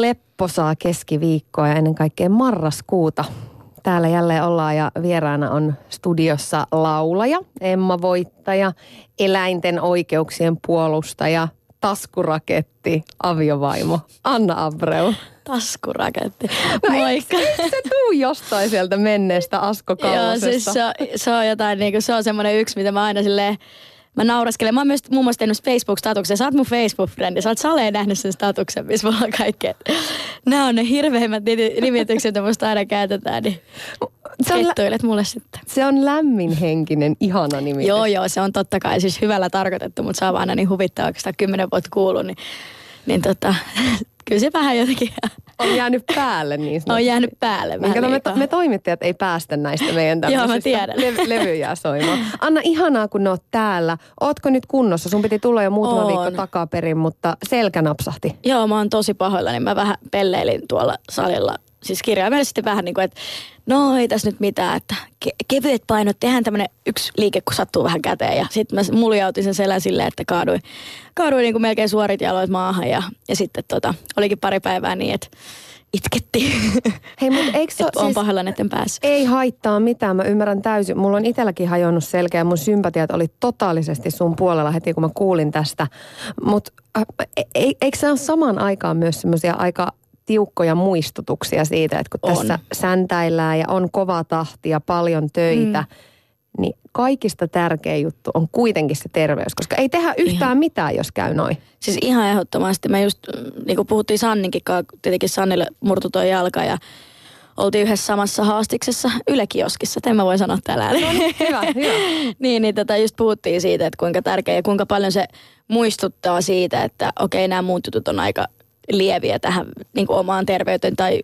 lepposaa keskiviikkoa ja ennen kaikkea marraskuuta. Täällä jälleen ollaan ja vieraana on studiossa laulaja, Emma Voittaja, eläinten oikeuksien puolustaja, taskuraketti, aviovaimo, Anna Abreu. Taskuraketti. No Moikka. Eikö, eikö se tuu jostain sieltä menneestä Asko Joo, siis se, on- se on jotain, niin kuin, se on semmoinen yksi, mitä mä aina silleen, mä nauraskelen. Mä oon myös muun muassa tehnyt Facebook-statuksen. Sä oot mun Facebook-frendi. Sä oot saleen nähnyt sen statuksen, missä mulla on kaikkea. Nämä on ne hirveimmät nimi- nimitykset, mitä musta aina käytetään. Niin Se on lä- mulle sitten. Se on lämminhenkinen, ihana nimi. Joo, joo, se on totta kai siis hyvällä tarkoitettu, mutta se on aina niin huvittavaa, kun sitä kymmenen vuotta kuullut, niin, niin tota, kyllä se vähän jotenkin On jäänyt päälle niin sanotusti. on jäänyt päälle vähän Minkä me, liikaa. me toimittajat ei päästä näistä meidän Joo, mä tämmöisistä tiedän. le- levyjä soimaan. Anna, ihanaa kun oot täällä. Ootko nyt kunnossa? Sun piti tulla jo muutama Oon. viikko takaperin, mutta selkä napsahti. Joo, mä oon tosi pahoillani. Mä vähän pelleilin tuolla salilla. Siis kirjaimellisesti vähän niin kuin, että no ei tässä nyt mitään, että ke- kevyet painot, tehdään tämmönen yksi liike, kun sattuu vähän käteen. Ja sitten mä muljautin sen selän silleen, että kaaduin, kaaduin niin kuin melkein suorit jaloit maahan. Ja, ja sitten tota, olikin pari päivää niin, että itkettiin. Hei, mutta eikö se Et on pahoillani, etten päässyt. Ei haittaa mitään, mä ymmärrän täysin. Mulla on itselläkin hajonnut selkeä ja mun sympatiat oli totaalisesti sun puolella heti, kun mä kuulin tästä. Mutta e- eikö se ole samaan aikaan myös semmoisia aika tiukkoja muistutuksia siitä, että kun On. tässä säntäillään ja on kova tahti ja paljon töitä, mm. niin kaikista tärkein juttu on kuitenkin se terveys, koska ei tehdä yhtään Ihan. mitään, jos käy noin. Siis ihan ehdottomasti. Me just, niin kuin puhuttiin Sanninkin kanssa, tietenkin Sannille murtu toi jalka ja oltiin yhdessä samassa haastiksessa Yle Kioskissa. Tämän mä voin sanoa täällä. No niin, hyvä, hyvä. niin, niin tätä just puhuttiin siitä, että kuinka tärkeä ja kuinka paljon se muistuttaa siitä, että okei, nämä muut jutut on aika lieviä tähän niin kuin omaan terveyteen tai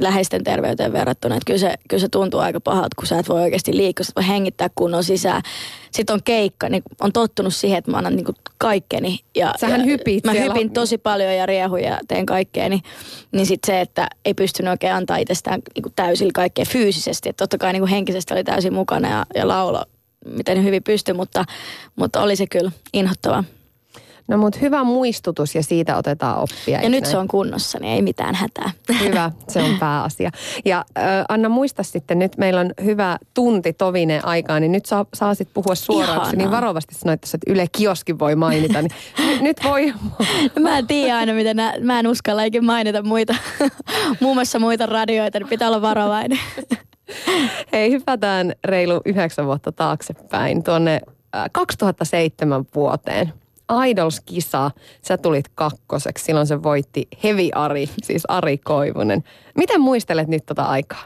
läheisten terveyteen verrattuna. Että kyllä, se, kyllä se tuntuu aika pahalta, kun sä et voi oikeasti liikkua, sä et voi hengittää kunnon sisään. Sitten on keikka, niin on tottunut siihen, että mä annan niin kuin kaikkeni. Ja, Sähän ja hypit Mä siellä. hypin tosi paljon ja riehun ja teen kaikkea, niin, niin sitten se, että ei pystynyt oikein antaa itsestään niin kuin täysillä kaikkea fyysisesti. Että totta kai niin kuin henkisesti oli täysin mukana ja, ja laulo, miten hyvin pystyi, mutta, mutta oli se kyllä inhottava. No mutta hyvä muistutus ja siitä otetaan oppia. Ja nyt näin? se on kunnossa, niin ei mitään hätää. Hyvä, se on pääasia. Ja äh, Anna muista sitten, nyt meillä on hyvä tunti tovinen aikaa, niin nyt saa, saa sitten puhua suoraan, sä Ihanaa. niin varovasti sanoit että Yle Kioskin voi mainita. Niin nyt- nyt voi, Mä en tiedä aina, miten nää, mä en uskalla ikinä mainita muita, muun muassa muita radioita, niin pitää olla varovainen. hei hypätään reilu yhdeksän vuotta taaksepäin tuonne äh, 2007 vuoteen. Idols-kisa, sä tulit kakkoseksi, silloin se voitti Hevi Ari, siis Ari Koivunen. Miten muistelet nyt tota aikaa?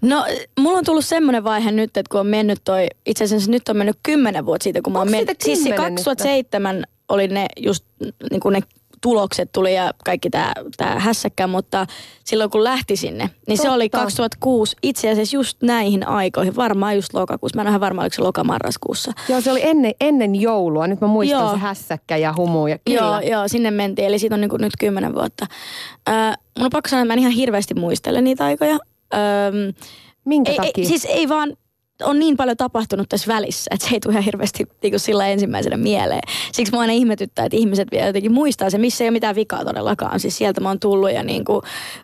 No, mulla on tullut semmoinen vaihe nyt, että kun on mennyt toi, itse asiassa nyt on mennyt kymmenen vuotta siitä, kun mä oon mennyt. Siis se kymmenen nyt? 2007 oli ne just niin kuin ne tulokset tuli ja kaikki tämä tää hässäkkä, mutta silloin kun lähti sinne, niin se oli Totta. 2006 itse asiassa just näihin aikoihin, varmaan just lokakuussa. Mä en ole ihan varma, oliko se lokamarraskuussa. Joo, se oli ennen, ennen joulua. Nyt mä muistan Joo. se hässäkkä ja humu. Ja, kyllä. Joo, joo, sinne mentiin, eli siitä on niin kuin nyt kymmenen vuotta. Öö, mun on pakko sanoa, että mä en ihan hirveästi muistele niitä aikoja. Öö, Minkä ei, takia? ei, siis ei vaan, on niin paljon tapahtunut tässä välissä, että se ei tule ihan hirveästi niin sillä ensimmäisenä mieleen. Siksi mua aina ihmetyttää, että ihmiset vielä jotenkin muistaa se, missä ei ole mitään vikaa todellakaan. Siis sieltä mä oon tullut ja niin kuin,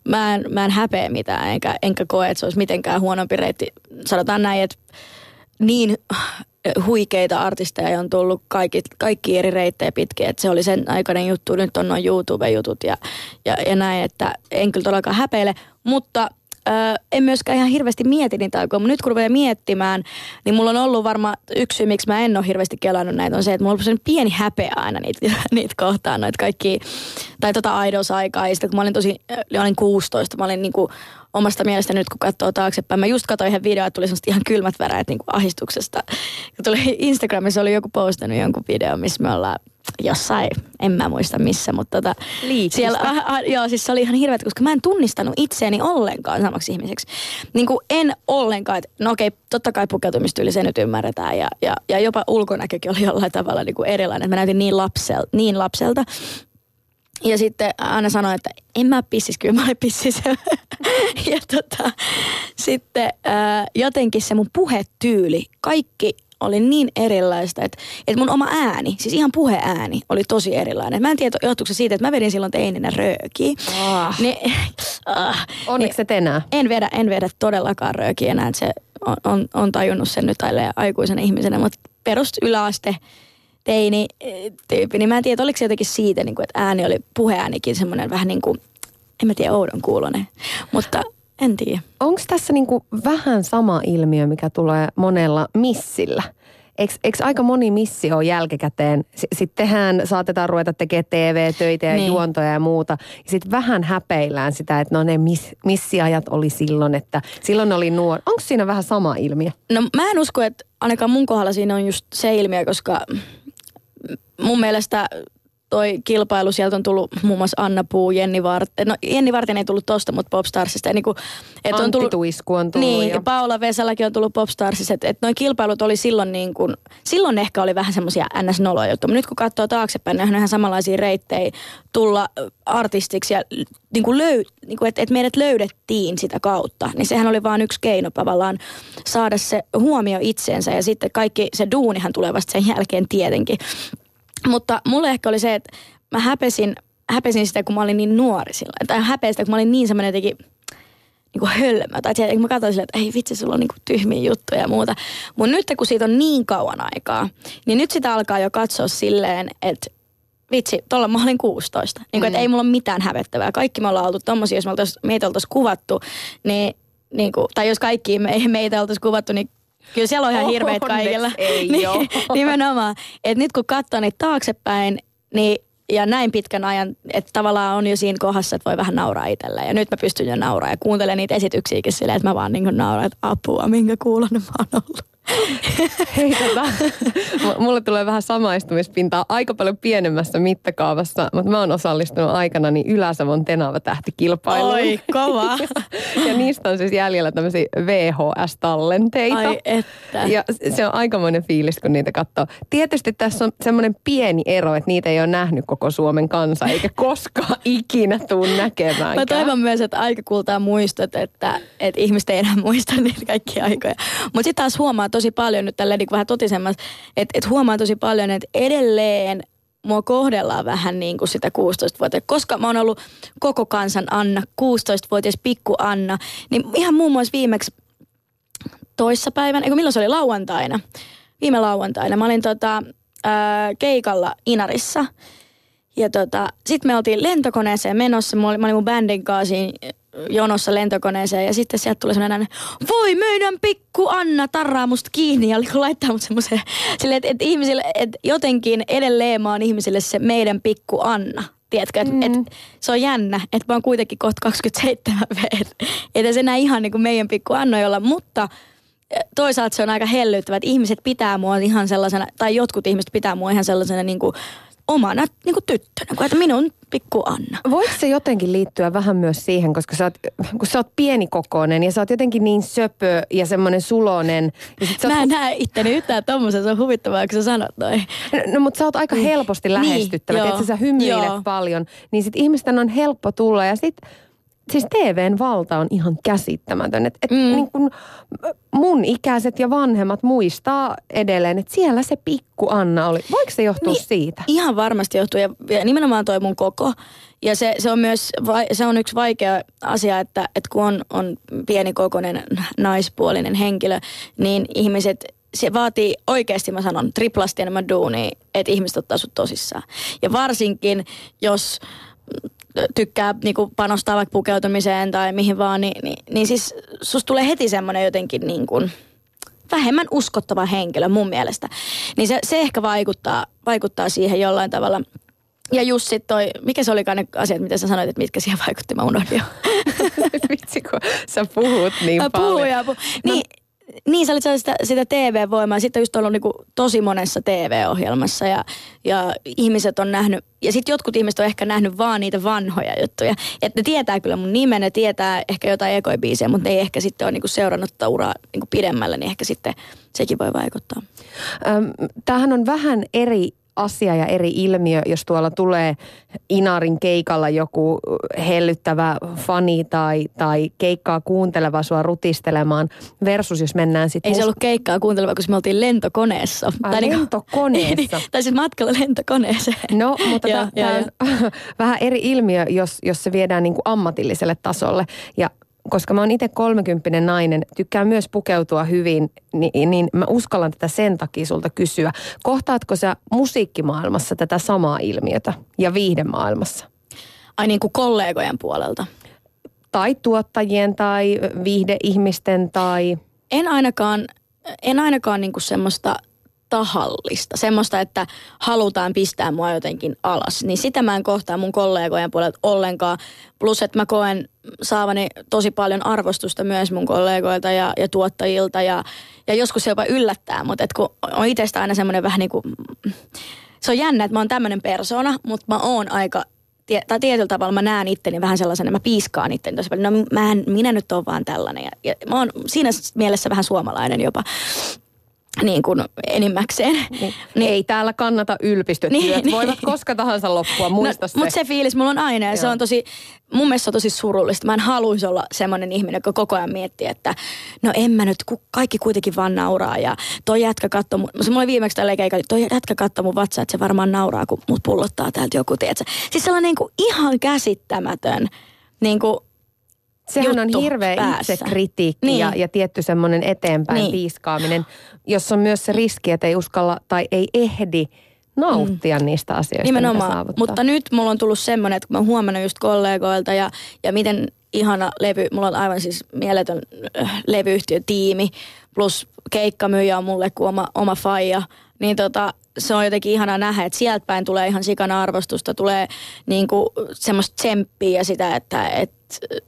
mä, en, mä en häpeä mitään, enkä, enkä koe, että se olisi mitenkään huonompi reitti. Sanotaan näin, että niin huikeita artisteja on tullut kaikki, kaikki eri reittejä pitkin, että se oli sen aikainen juttu, nyt on noin YouTube-jutut ja, ja, ja näin, että en kyllä todellakaan häpeile, mutta Öö, en myöskään ihan hirveästi mieti niitä aikoja, mutta nyt kun rupeaa miettimään, niin mulla on ollut varmaan yksi syy, miksi mä en ole hirveästi kelannut näitä, on se, että mulla on pieni häpeä aina niitä, niitä kohtaan, noita kaikki, tai tota Idols-aikaa, ja sitten kun mä olin tosi, mä olin 16, mä olin niinku omasta mielestä nyt kun katsoo taaksepäin. Mä just katsoin yhden videon, että tuli semmoista ihan kylmät väreet niin kuin ahistuksesta. Ja tuli Instagramissa oli joku postannut jonkun videon, missä me ollaan jossain, en mä muista missä, mutta tota, Liikistä. siellä, a, a, joo, siis se oli ihan hirveä, koska mä en tunnistanut itseäni ollenkaan samaksi ihmiseksi. Niin kuin en ollenkaan, että no okei, totta kai pukeutumistyyli se nyt ymmärretään ja, ja, ja jopa ulkonäkökin oli jollain tavalla niin kuin erilainen. Mä näytin niin, lapsel, niin lapselta. Ja sitten Anna sanoi, että en mä pissis, kyllä mä olen pissis. ja tota, sitten ää, jotenkin se mun puhetyyli, kaikki oli niin erilaista, että, että mun oma ääni, siis ihan puheääni, oli tosi erilainen. Mä en tiedä, johtuuko se siitä, että mä vedin silloin teininä röökiä. Ah. Niin, ah, Onneksi et enää. en vedä, en vedä todellakaan röökiä enää, että se on, on, on tajunnut sen nyt aikuisena ihmisenä, mutta perus yläaste teini eh, tyyppi, niin mä en tiedä, oliko se jotenkin siitä, niin kuin, että ääni oli, puheäänikin semmoinen vähän niin kuin, en mä tiedä, oudon kuulonen, mutta en tiedä. Onko tässä niinku vähän sama ilmiö, mikä tulee monella missillä? Eikö, eikö aika moni missi ole jälkikäteen? Sitten tehdään, saatetaan ruveta tekemään TV-töitä ja Niin. niin. juontoja ja muuta. Ja sitten vähän häpeillään sitä, että no ne miss, missiajat oli silloin, että silloin oli nuori. Onko siinä vähän sama ilmiö? No mä en usko, että ainakaan mun kohdalla siinä on just se ilmiö, koska mun mielestä toi kilpailu, sieltä on tullut muun muassa Anna Puu, Jenni Vartinen. No Jenni Vartinen ei tullut tosta, mutta Popstarsista. Ja niinku, et Antti on tullut, Tuisku on tullut. Niin, ja- Paula Vesallakin on tullut Popstarsissa. Että et noin kilpailut oli silloin niin kuin, silloin ehkä oli vähän semmoisia ns-noloja juttuja. Mutta nyt kun katsoo taaksepäin, niin on ihan samanlaisia reittejä tulla artistiksi ja niin kuin löy, niin kuin, että, että meidät löydettiin sitä kautta. Niin sehän oli vain yksi keino tavallaan saada se huomio itseensä ja sitten kaikki se duunihan tulee vasta sen jälkeen tietenkin. Mutta mulle ehkä oli se, että mä häpesin, häpesin sitä, kun mä olin niin nuori silloin. Tai häpesin sitä, kun mä olin niin semmoinen jotenkin niin kuin hölmö. Tai tiedät, kun mä katsoin silleen, että ei vitsi, sulla on niin kuin tyhmiä juttuja ja muuta. Mutta nyt kun siitä on niin kauan aikaa, niin nyt sitä alkaa jo katsoa silleen, että vitsi, tuolla mä olin 16. Niin kuin, että ei mulla ole mitään hävettävää. Kaikki me ollaan oltu tommosia, jos me oltais, meitä oltaisiin kuvattu, niin, niin kuin, tai jos kaikki me, meitä oltaisiin kuvattu, niin kyllä siellä on ihan hirveät kaikilla. ei niin, nimenomaan. Että nyt kun katsoo niitä taaksepäin, niin ja näin pitkän ajan, että tavallaan on jo siinä kohdassa, että voi vähän nauraa itselleen. Ja nyt mä pystyn jo nauraa ja kuuntelen niitä esityksiäkin silleen, että mä vaan niin nauran, että apua, minkä kuulonen mä oon ollut. Hei, tota, mulle tulee vähän samaistumispintaa aika paljon pienemmässä mittakaavassa, mutta mä oon osallistunut aikanani Ylä-Savon tenava tähtikilpailuun. Oi, kova. ja niistä on siis jäljellä tämmöisiä VHS-tallenteita. Ai että. Ja se on aikamoinen fiilis, kun niitä katsoo. Tietysti tässä on semmoinen pieni ero, että niitä ei ole nähnyt koko Suomen kansa, eikä koskaan ikinä tuu näkemään. Mä toivon myös, että aika kultaa muistot, että, että ihmiset ei enää muista niitä kaikkia aikoja. Mutta sitten taas huomaa tosi paljon nyt tälleen niin vähän totisemmas, että, että huomaa tosi paljon, että edelleen mua kohdellaan vähän niin kuin sitä 16-vuotiaita. Koska mä oon ollut koko kansan Anna, 16-vuotias pikku Anna, niin ihan muun muassa viimeksi toissapäivänä, eikö milloin se oli lauantaina? Viime lauantaina. Mä olin tota, ää, keikalla Inarissa. Ja tota, sitten me oltiin lentokoneeseen menossa. Mä olin, mä olin mun bändin kanssa jonossa lentokoneeseen. Ja sitten sieltä tuli ääni, voi meidän pikku Anna tarraa musta kiinni. Ja laittaa mut semmoiseen, silleen, että et ihmisille, että jotenkin edelleen mä oon ihmisille se meidän pikku Anna. Tiedätkö, että mm. et, se on jännä, että mä oon kuitenkin kohta 27 V. Että se enää ihan niin kuin meidän pikku Annojolla, mutta toisaalta se on aika hellyttävä, että ihmiset pitää mua ihan sellaisena, tai jotkut ihmiset pitää mua ihan sellaisena niin kuin omana niin kuin tyttönä, kuin että minun pikku Anna. Voiko se jotenkin liittyä vähän myös siihen, koska sä oot, kun sä oot pienikokoinen ja sä oot jotenkin niin söpö ja semmoinen sulonen. Ja sit sä oot, Mä en näe itteni yhtään tommosen, se on huvittavaa, kun sä sanot noin. no mutta sä oot aika helposti lähestyttävä, Niin, että sä hymyilet joo. paljon. Niin sit ihmisten on helppo tulla ja sit Siis TVn valta on ihan käsittämätön. Et, et Mm. niin kun mun ikäiset ja vanhemmat muistaa edelleen, että siellä se pikku Anna oli. Voiko se johtua Niin. siitä? Ihan varmasti johtuu ja, ja nimenomaan toi mun koko. Ja se, se on myös, se on yksi vaikea asia, että, että kun on, on pienikokoinen naispuolinen henkilö, niin ihmiset, se vaatii oikeasti, mä sanon, triplasti enemmän duunia, että ihmiset ottaa sut tosissaan. Ja varsinkin, jos tykkää niinku panostaa vaikka pukeutumiseen tai mihin vaan, niin, niin, niin siis susta tulee heti semmoinen jotenkin niin kuin, vähemmän uskottava henkilö mun mielestä. Niin se, se ehkä vaikuttaa, vaikuttaa siihen jollain tavalla. Ja just sit toi, mikä se olikaan ne asiat, mitä sä sanoit, että mitkä siihen vaikutti, mä unohdin jo. Vitsi, kun sä puhut niin Mä paljon. puhun ja puhun. Niin, niin, sä olit sitä, sitä TV-voimaa. Sitten just ollut niinku tosi monessa TV-ohjelmassa ja, ja ihmiset on nähnyt, ja sitten jotkut ihmiset on ehkä nähnyt vaan niitä vanhoja juttuja. Että ne tietää kyllä mun nimen, ne tietää ehkä jotain ekoibiisiä, mutta ne ei ehkä sitten ole niinku seurannut uraa niinku pidemmälle, niin ehkä sitten sekin voi vaikuttaa. Tämähän on vähän eri asia ja eri ilmiö, jos tuolla tulee Inarin keikalla joku hellyttävä fani tai, tai keikkaa kuunteleva sua rutistelemaan versus jos mennään sitten... Ei se ollut keikkaa kuunteleva, koska me oltiin lentokoneessa. Ai, tai niinku- lentokoneessa? Niin, tai siis matkalla lentokoneeseen. No, mutta tämä on vähän eri ilmiö, jos, jos se viedään niin kuin ammatilliselle tasolle. Ja koska mä oon itse kolmekymppinen nainen, tykkään myös pukeutua hyvin, niin, niin mä uskallan tätä sen takia sulta kysyä. Kohtaatko sä musiikkimaailmassa tätä samaa ilmiötä ja viihdemaailmassa? Ai niin kuin kollegojen puolelta? Tai tuottajien tai viihdeihmisten tai... En ainakaan, en ainakaan niin kuin semmoista tahallista, semmoista, että halutaan pistää mua jotenkin alas, niin sitä mä en kohtaa mun kollegojen puolelta ollenkaan. Plus, että mä koen saavani tosi paljon arvostusta myös mun kollegoilta ja, ja tuottajilta ja, ja joskus se jopa yllättää, mutta et kun on itsestä aina semmoinen vähän niin kuin, se on jännä, että mä oon tämmöinen persona, mutta mä oon aika tai tietyllä tavalla mä näen itteni vähän sellaisen, että mä piiskaan itteni tosi paljon. No mä en, minä nyt oon vaan tällainen. Ja, ja mä oon siinä mielessä vähän suomalainen jopa niin kuin enimmäkseen. Niin. niin. Ei täällä kannata ylpistyä. Niin, niin. voivat koska tahansa loppua, no, muista no, se. Mutta se fiilis mulla on aina ja Joo. se on tosi, mun mielestä se on tosi surullista. Mä en haluaisi olla semmoinen ihminen, joka koko ajan miettii, että no en mä nyt, kaikki kuitenkin vaan nauraa ja toi jätkä katsoo mun, mulla oli viimeksi tällä keikalla, toi jätkä katsoo mun vatsaa, että se varmaan nauraa, kun mut pullottaa täältä joku, tiedätkö? Siis sellainen niin kuin ihan käsittämätön, niin kuin Sehän on hirveä itsekritiikki niin. ja, ja tietty semmoinen eteenpäin niin. piiskaaminen, jossa on myös se riski, että ei uskalla tai ei ehdi nauttia mm. niistä asioista, Nimenomaan. Mutta nyt mulla on tullut semmoinen, että kun mä oon huomannut just kollegoilta ja, ja miten ihana levy, mulla on aivan siis mieletön äh, levyyhtiötiimi, plus keikkamyyjä on mulle kuin oma, oma faija, niin tota, se on jotenkin ihana nähdä, että sieltä päin tulee ihan sikana arvostusta, tulee niinku semmoista tsemppiä ja sitä, että et,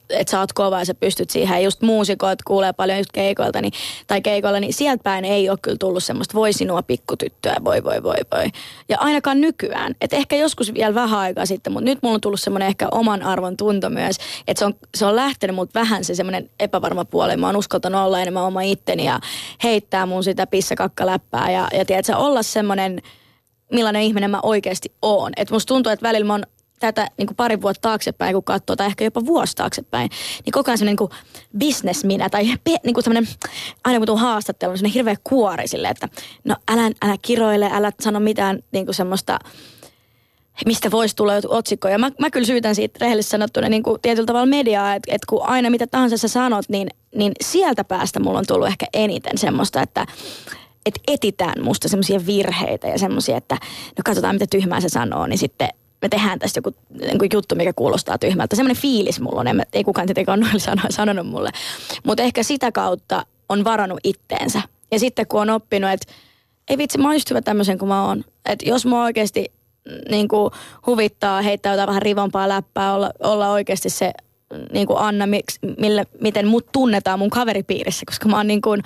et sä oot kova ja sä pystyt siihen. Just muusikot kuulee paljon just keikoilta niin, tai keikoilla, niin sieltä päin ei ole kyllä tullut semmoista voi sinua pikkutyttöä, voi voi voi voi. Ja ainakaan nykyään. Että ehkä joskus vielä vähän aikaa sitten, mutta nyt mulla on tullut semmoinen ehkä oman arvon tunto myös, että se on, se on lähtenyt mut vähän se semmoinen epävarma puoli. Mä oon uskaltanut olla enemmän oma itteni ja heittää mun sitä pissakakkaläppää ja, ja tiedätkö, olla semmoinen millainen ihminen mä oikeasti oon. Että musta tuntuu, että välillä mä oon tätä niin kuin pari vuotta taaksepäin, kun katsoo, tai ehkä jopa vuosi taaksepäin, niin koko ajan semmoinen niin business minä, tai pe, niin kuin semmoinen, aina kun tuun haastattelu, niin semmoinen hirveä kuori sille, että no älä, älä kiroile, älä sano mitään niin kuin semmoista, mistä voisi tulla joku otsikko. Ja mä, mä kyllä syytän siitä rehellisesti sanottuna niin kuin tietyllä tavalla mediaa, että, että kun aina mitä tahansa sä sanot, niin, niin sieltä päästä mulla on tullut ehkä eniten semmoista, että että etitään musta semmoisia virheitä ja semmoisia, että no katsotaan mitä tyhmää se sanoo, niin sitten me tehdään tästä joku niin juttu, mikä kuulostaa tyhmältä. Semmoinen fiilis mulla on, ei kukaan tietenkään ole noilla sanonut mulle. Mutta ehkä sitä kautta on varannut itteensä. Ja sitten kun on oppinut, että ei vitsi, mä oon just hyvä tämmöisen kuin mä oon. Että jos mä oikeasti niin kuin huvittaa heittää jotain vähän rivompaa läppää, olla, olla oikeasti se niin kuin Anna, miksi, mille, miten mut tunnetaan mun kaveripiirissä, koska mä oon niin kuin,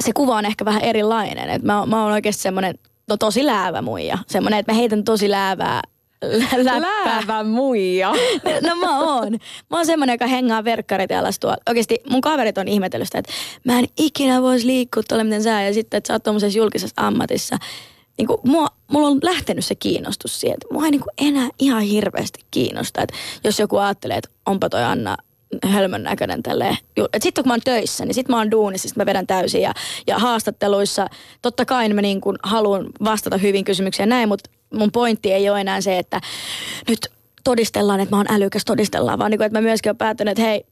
se kuva on ehkä vähän erilainen. Et mä, mä oon oikeasti semmoinen no, tosi läävä muija. Semmoinen, että mä heitän tosi läävää läppää. Läävä muija. no mä oon. Mä oon semmoinen, joka hengaa verkkarit ja tuolla. Oikeasti mun kaverit on ihmetellyt sitä, että mä en ikinä voisi liikkua tuolla miten sä. Ja sitten, että sä oot tuommoisessa julkisessa ammatissa. Niin kuin, mua, mulla on lähtenyt se kiinnostus siitä. Mua ei niin kuin enää ihan hirveästi kiinnosta. Että jos joku ajattelee, että onpa toi Anna hölmön näköinen tälleen. Sitten kun mä oon töissä, niin sitten mä oon duunissa, sit mä vedän täysin ja, ja haastatteluissa. Totta kai mä niin kuin haluan vastata hyvin kysymyksiä näin, mutta mun pointti ei ole enää se, että nyt todistellaan, että mä oon älykäs, todistellaan, vaan niin kuin, että mä myöskin oon päättänyt, että hei,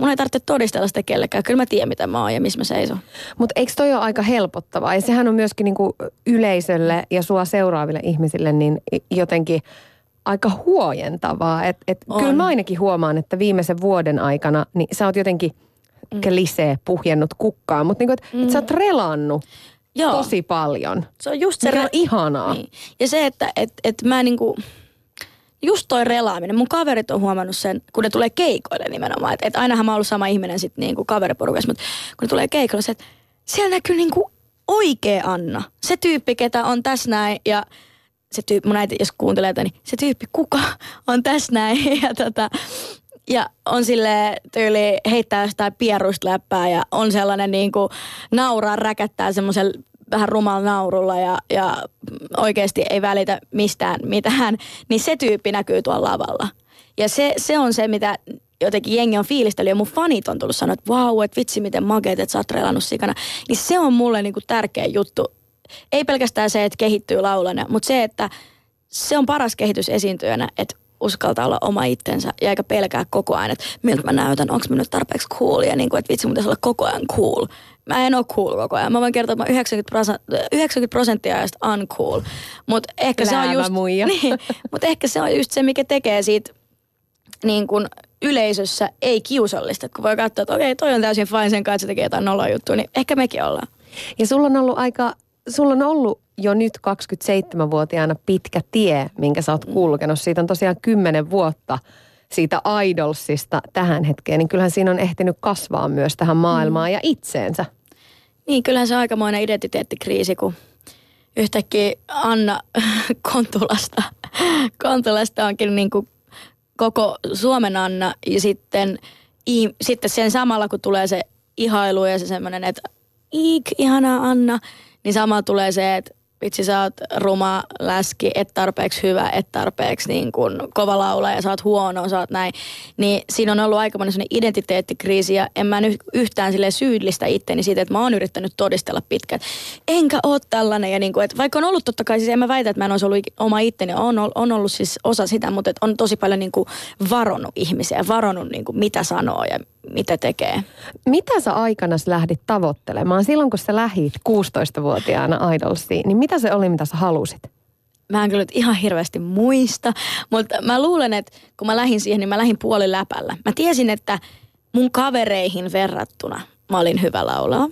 mun ei tarvitse todistella sitä kellekään. Kyllä mä tiedän, mitä mä oon ja missä mä seison. Mutta eikö toi ole aika helpottavaa? Ja sehän on myöskin niinku yleisölle ja sua seuraaville ihmisille niin jotenkin – aika huojentavaa. Et, et kyllä mä ainakin huomaan, että viimeisen vuoden aikana niin sä oot jotenkin mm. klisee puhjennut kukkaan, mutta niin että mm. et sä oot relannut Joo. tosi paljon. Se on just se. Mikä on ihanaa. Niin. Ja se, että et, et mä niinku, just toi relaaminen. Mun kaverit on huomannut sen, kun ne tulee keikoille nimenomaan. Että et ainahan mä oon ollut sama ihminen sitten niinku kaveriporukassa, mutta kun ne tulee keikoille, se, että siellä näkyy niinku oikea Anna. Se tyyppi, ketä on tässä näin ja se tyyppi, mun äiti jos kuuntelee niin se tyyppi, kuka on tässä näin ja tota, ja on sille tyyli heittää jostain pieruista läppää ja on sellainen niin kuin nauraa, räkättää semmoisella vähän rumalla naurulla ja, ja oikeasti ei välitä mistään mitään, niin se tyyppi näkyy tuolla lavalla. Ja se, se on se, mitä jotenkin jengi on fiilistellyt ja mun fanit on tullut sanoa, että vau, että vitsi miten makeet, että sä oot sikana. Niin se on mulle niinku tärkeä juttu. Ei pelkästään se, että kehittyy laulana, mutta se, että se on paras kehitys esiintyjänä, että uskaltaa olla oma itsensä ja eikä pelkää koko ajan, että miltä mä näytän, onko mä nyt tarpeeksi cool ja niin kuin, että vitsi mun olla koko ajan cool. Mä en ole cool koko ajan. Mä voin kertoa, että mä 90 prosenttia, 90 prosenttia ajasta uncool. Mutta ehkä se on just, niin, mut ehkä se on just se, mikä tekee siitä niin kuin yleisössä ei kiusallista. Kun voi katsoa, että okei, toi on täysin fine sen kanssa, että se tekee jotain noloa juttua, niin ehkä mekin ollaan. Ja sulla on ollut aika, sulla on ollut jo nyt 27-vuotiaana pitkä tie, minkä sä oot mm. kulkenut. Siitä on tosiaan 10 vuotta siitä idolsista tähän hetkeen, niin kyllähän siinä on ehtinyt kasvaa myös tähän maailmaan mm. ja itseensä. Niin, kyllähän se on aikamoinen identiteettikriisi, kun yhtäkkiä Anna Kontulasta, Kontulasta onkin niin kuin koko Suomen Anna ja sitten, i, sitten sen samalla kun tulee se ihailu ja se semmoinen, että iik, ihanaa Anna, niin samalla tulee se, että vitsi sä oot ruma, läski, et tarpeeksi hyvä, et tarpeeksi niin kuin kova laula ja sä oot huono, sä oot näin. Niin siinä on ollut aika sellainen identiteettikriisi ja en mä nyt yhtään sille syyllistä itteni siitä, että mä oon yrittänyt todistella pitkään. Enkä oo tällainen ja niin kuin, että vaikka on ollut totta kai, siis en mä väitä, että mä en olisi ollut oma itteni, on, on ollut siis osa sitä, mutta on tosi paljon niin kuin varonnut ihmisiä, varonnut niin mitä sanoo ja mitä tekee. Mitä sä aikana lähdit tavoittelemaan? Silloin kun sä lähit 16-vuotiaana Idolsiin, niin mitä se oli, mitä sä halusit? Mä en kyllä ihan hirveästi muista, mutta mä luulen, että kun mä lähdin siihen, niin mä lähdin puoli läpällä. Mä tiesin, että mun kavereihin verrattuna mä olin hyvä laulaa.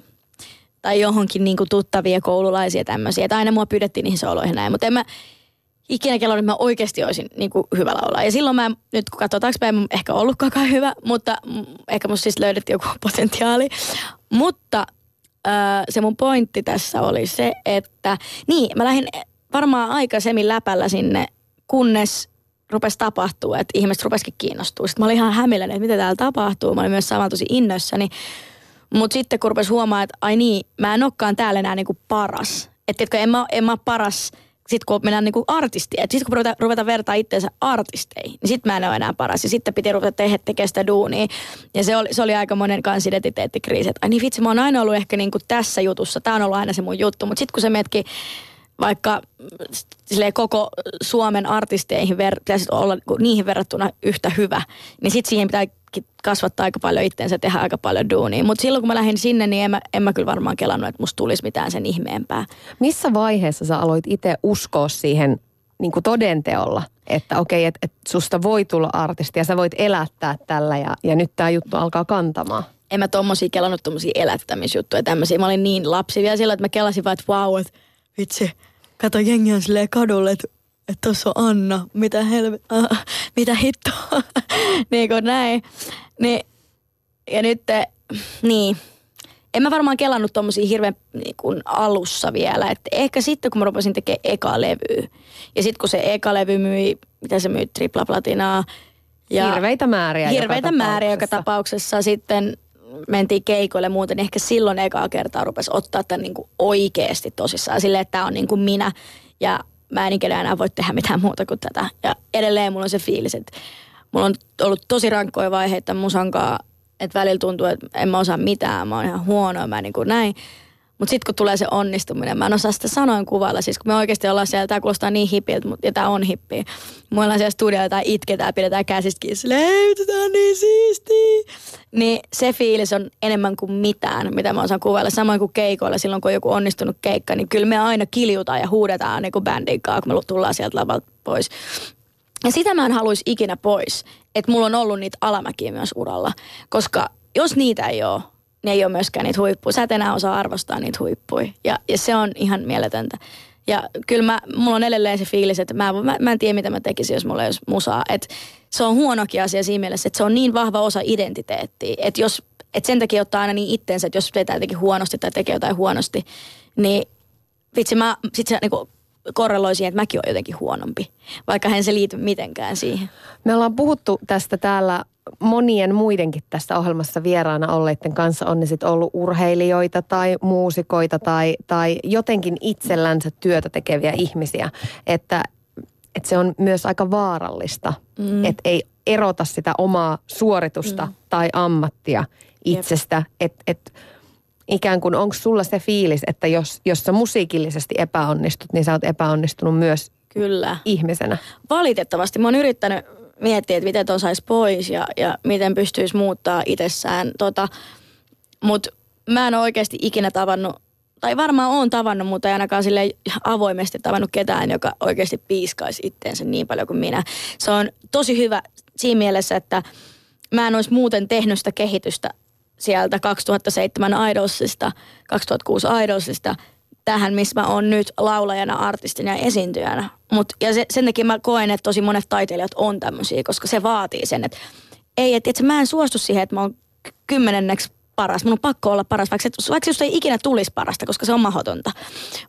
Tai johonkin niin kuin tuttavia koululaisia tämmöisiä. Että aina mua pyydettiin niihin sooloihin näin. Mutta en mä, ikinä kello, että mä oikeasti olisin niin kuin hyvä laulaa. Ja silloin mä, nyt kun katsotaan taaksepäin, mä ehkä ollutkaan hyvä, mutta ehkä musta siis löydettiin joku potentiaali. Mutta äh, se mun pointti tässä oli se, että niin, mä lähdin varmaan aikaisemmin läpällä sinne, kunnes rupesi tapahtua, että ihmiset rupesikin kiinnostua. Sitten mä olin ihan hämilläni, että mitä täällä tapahtuu. Mä olin myös samalla tosi innoissani. Mutta sitten kun rupesi huomaa, että ai niin, mä en olekaan täällä enää niinku paras. Että en mä, en mä paras – sitten kun mennään niin artistia, että sitten kun ruveta, ruveta vertaa itseensä artisteihin, niin sitten mä en ole enää paras. Ja sitten piti ruveta tehdä tekemään sitä duunia. Ja se oli, se oli aika monen kanssa identiteettikriisi, että ai niin vitsi, mä oon aina ollut ehkä niin kuin tässä jutussa, tämä on ollut aina se mun juttu. Mutta sitten kun se metki vaikka koko Suomen artisteihin ver, pitäisi olla niihin verrattuna yhtä hyvä, niin sitten siihen pitää kasvattaa aika paljon itteensä, tehdä aika paljon duunia. Mutta silloin kun mä lähdin sinne, niin en mä, en mä kyllä varmaan kelannut, että musta tulisi mitään sen ihmeempää. Missä vaiheessa sä aloit itse uskoa siihen niin kuin todenteolla, että okei, että et susta voi tulla artisti ja sä voit elättää tällä ja, ja nyt tämä juttu alkaa kantamaan? En mä tommosia kelannut tommosia elättämisjuttuja tämmöisiä. Mä olin niin lapsi vielä silloin, että mä kelasin vaan, että wow, että vitsi, kato jengi on silleen kadulle, että että tuossa on Anna, mitä helvet, äh, mitä hittoa, niin kuin näin. Niin, ja nyt, niin, en mä varmaan kelannut tommosia hirveän niin kuin alussa vielä. Että ehkä sitten, kun mä rupesin tekemään eka levyä. Ja sitten kun se eka levy myi, mitä se myi, tripla platinaa. Ja hirveitä määriä Hirveitä joka määriä joka tapauksessa. Sitten mentiin keikoille muuten, niin ehkä silloin ekaa kertaa rupesi ottaa tämän niin kuin oikeasti tosissaan. Silleen, että tämä on niin kuin minä. Ja mä en ikinä enää voi tehdä mitään muuta kuin tätä. Ja edelleen mulla on se fiilis, että mulla on ollut tosi rankkoja vaiheita musankaa, että välillä tuntuu, että en mä osaa mitään, mä oon ihan huono, mä niin kuin näin. Mutta sitten kun tulee se onnistuminen, mä en osaa sitä sanoin kuvailla. Siis kun me oikeasti ollaan siellä, tämä kuulostaa niin hippiltä, ja tämä on hippi. Me ollaan siellä studioilla tai itketään, pidetään käsistä kiinni, silleen, niin siistiä. Niin se fiilis on enemmän kuin mitään, mitä mä osaan kuvailla. Samoin kuin keikoilla, silloin kun on joku onnistunut keikka, niin kyllä me aina kiljutaan ja huudetaan niin kuin bändin kanssa, kun me tullaan sieltä lavalta pois. Ja sitä mä en haluaisi ikinä pois, että mulla on ollut niitä alamäkiä myös uralla. Koska jos niitä ei ole, niin ei ole myöskään niitä huippuja. Sä et enää osaa arvostaa niitä huippuja. Ja, ja se on ihan mieletöntä. Ja kyllä mä, mulla on edelleen se fiilis, että mä, mä, mä en tiedä mitä mä tekisin, jos mulla ei olisi musaa. Et se on huonokin asia siinä mielessä, että se on niin vahva osa identiteettiä. Että jos, et sen takia ottaa aina niin itteensä, että jos vetää jotenkin huonosti tai tekee jotain huonosti, niin vitsi mä, sit se niinku korreloi siihen, että mäkin olen jotenkin huonompi, vaikka hän se liity mitenkään siihen. Me ollaan puhuttu tästä täällä monien muidenkin tässä ohjelmassa vieraana olleiden kanssa, on ne sitten ollut urheilijoita tai muusikoita tai, tai jotenkin itsellänsä työtä tekeviä ihmisiä, että, että se on myös aika vaarallista, mm. että ei erota sitä omaa suoritusta mm. tai ammattia itsestä, että et, ikään kuin onko sulla se fiilis, että jos, jos sä musiikillisesti epäonnistut, niin sä oot epäonnistunut myös Kyllä. ihmisenä? Valitettavasti. Mä oon yrittänyt miettiä, että miten ton saisi pois ja, ja miten pystyisi muuttaa itsessään. Tota, Mutta mä en ole oikeasti ikinä tavannut, tai varmaan on tavannut, mutta ei ainakaan sille avoimesti tavannut ketään, joka oikeasti piiskaisi itteensä niin paljon kuin minä. Se on tosi hyvä siinä mielessä, että mä en olisi muuten tehnyt sitä kehitystä sieltä 2007 Idolsista, 2006 Idolsista tähän, missä mä oon nyt laulajana, artistina ja esiintyjänä. Mut, ja se, sen takia mä koen, että tosi monet taiteilijat on tämmöisiä, koska se vaatii sen, että ei, että, että mä en suostu siihen, että mä oon kymmenenneksi paras. Mun on pakko olla paras, vaikka, vaikka jos ei ikinä tulisi parasta, koska se on mahdotonta.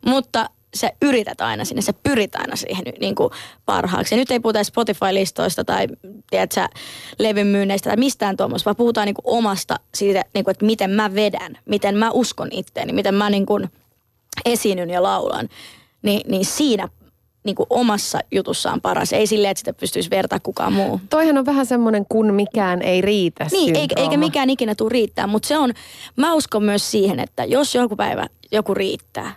Mutta sä yrität aina sinne, sä pyrit aina siihen niin kuin parhaaksi. Ja nyt ei puhuta Spotify-listoista tai tiedätkö, levyn myynneistä tai mistään tuommoista, vaan puhutaan niin kuin omasta siitä, niin kuin, että miten mä vedän, miten mä uskon itteeni, miten mä niin kuin esiinnyn ja laulan. Ni, niin siinä niin kuin omassa jutussaan paras. Ei silleen, että sitä pystyisi vertaa kukaan muu. Toihan on vähän semmoinen, kun mikään ei riitä Niin, eikä, eikä mikään ikinä tule riittää, mutta se on, mä uskon myös siihen, että jos joku päivä joku riittää,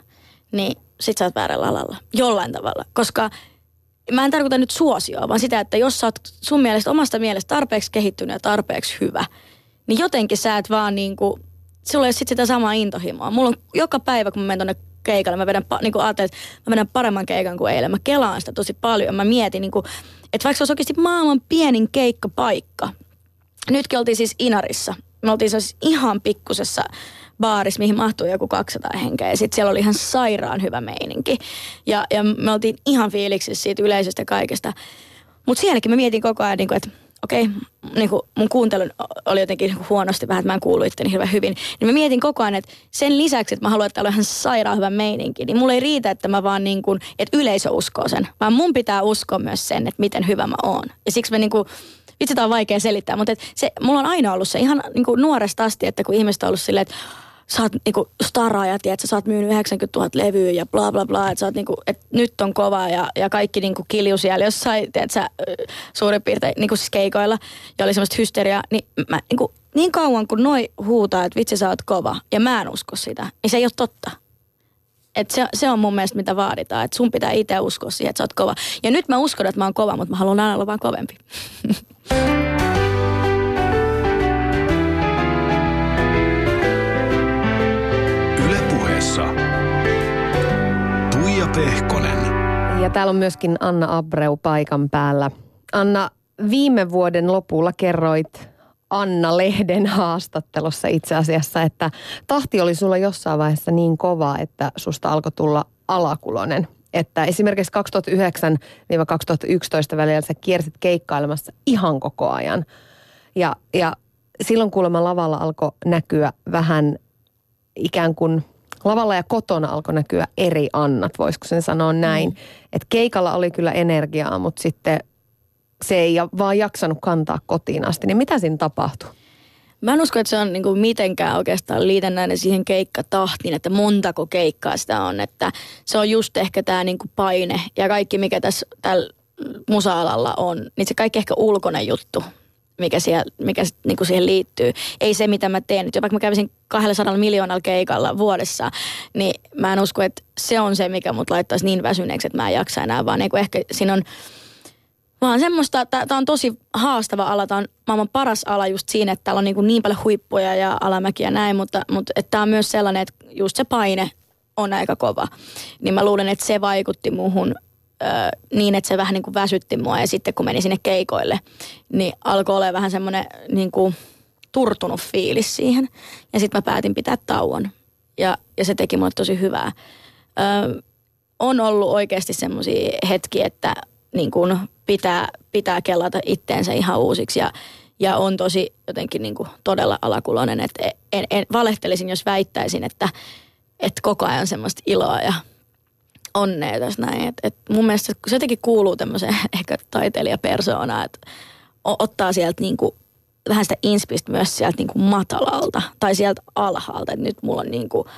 niin sit sä oot väärällä alalla. Jollain tavalla. Koska mä en tarkoita nyt suosioa, vaan sitä, että jos sä oot sun mielestä omasta mielestä tarpeeksi kehittynyt ja tarpeeksi hyvä, niin jotenkin sä et vaan niinku, sulla ei ole sit sitä samaa intohimoa. Mulla on joka päivä, kun mä menen tonne keikalle, mä vedän, niin kuin ajattelin, että mä vedän paremman keikan kuin eilen. Mä kelaan sitä tosi paljon. Mä mietin, niin kuin, että vaikka se olisi oikeasti maailman pienin keikkapaikka. Nytkin oltiin siis Inarissa. Me oltiin siis ihan pikkusessa baaris, mihin mahtui joku 200 henkeä. Ja sitten siellä oli ihan sairaan hyvä meininki. Ja, ja me oltiin ihan fiiliksissä siitä yleisöstä kaikesta. Mutta sielläkin mä mietin koko ajan, niin että okei, okay, niin mun kuuntelu oli jotenkin huonosti vähän, että mä en kuulu itteni hirveän hyvin. Niin mä mietin koko ajan, että sen lisäksi, että mä haluan, että täällä on ihan sairaan hyvä meininki, niin mulla ei riitä, että mä vaan niin kuin, että yleisö uskoo sen. Vaan mun pitää uskoa myös sen, että miten hyvä mä oon. Ja siksi mä niin kuin, itse tämä on vaikea selittää, mutta et se, mulla on aina ollut se ihan niin kuin nuoresta asti, että kun ihmiset on ollut silleen, että sä oot niinku staraaja, että sä oot myynyt 90 000 levyä ja bla bla bla, että niinku, että nyt on kova ja, ja kaikki niinku kilju siellä jossain, tiedät sä, suurin piirtein niinku siis keikoilla ja oli semmoista hysteriaa, niin mä niinku, niin kauan kun noi huutaa, että vitsi sä oot kova ja mä en usko sitä, niin se ei ole totta. Et se, se on mun mielestä mitä vaaditaan, että sun pitää itse uskoa siihen, että sä oot kova. Ja nyt mä uskon, että mä oon kova, mutta mä haluan aina olla vaan kovempi. Pehkonen. Ja täällä on myöskin Anna Abreu paikan päällä. Anna, viime vuoden lopulla kerroit Anna-lehden haastattelussa itse asiassa, että tahti oli sulla jossain vaiheessa niin kova, että susta alkoi tulla alakulonen. Että esimerkiksi 2009-2011 välillä sä kiersit keikkailemassa ihan koko ajan. Ja, ja silloin kuulemma lavalla alkoi näkyä vähän ikään kuin lavalla ja kotona alkoi näkyä eri annat, voisiko sen sanoa näin. Mm. Että keikalla oli kyllä energiaa, mutta sitten se ei vaan jaksanut kantaa kotiin asti. Niin mitä siinä tapahtui? Mä en usko, että se on niin kuin mitenkään oikeastaan liitännäinen siihen keikkatahtiin, että montako keikkaa sitä on. Että se on just ehkä tämä niin kuin paine ja kaikki, mikä tässä tällä musa-alalla on, niin se kaikki ehkä ulkoinen juttu, mikä, siellä, mikä niin kuin siihen liittyy. Ei se, mitä mä teen nyt. Vaikka mä kävisin 200 miljoonalla keikalla vuodessa, niin mä en usko, että se on se, mikä mut laittaisi niin väsyneeksi, että mä en jaksa enää, vaan niin kuin ehkä siinä on vaan semmoista, tämä on tosi haastava ala, tämä on maailman paras ala just siinä, että täällä on niin, kuin niin paljon huippuja ja alamäkiä ja näin, mutta, mutta että tämä on myös sellainen, että just se paine on aika kova. Niin mä luulen, että se vaikutti muuhun niin, että se vähän niin kuin väsytti mua. Ja sitten kun meni sinne keikoille, niin alkoi olla vähän semmoinen niin kuin turtunut fiilis siihen. Ja sitten mä päätin pitää tauon. Ja, ja se teki mulle tosi hyvää. Ö, on ollut oikeasti semmoisia hetkiä, että niin kuin pitää, pitää kellata itteensä ihan uusiksi ja, ja on tosi jotenkin niin kuin todella alakuloinen. Että en, en, valehtelisin, jos väittäisin, että, että koko ajan semmoista iloa ja onnea tässä näin. Et, et mun mielestä se jotenkin kuuluu tämmöiseen ehkä taiteilijapersoonaan, että ottaa sieltä niin kuin vähän sitä inspistä myös sieltä niin kuin matalalta tai sieltä alhaalta, että nyt mulla on niin kuin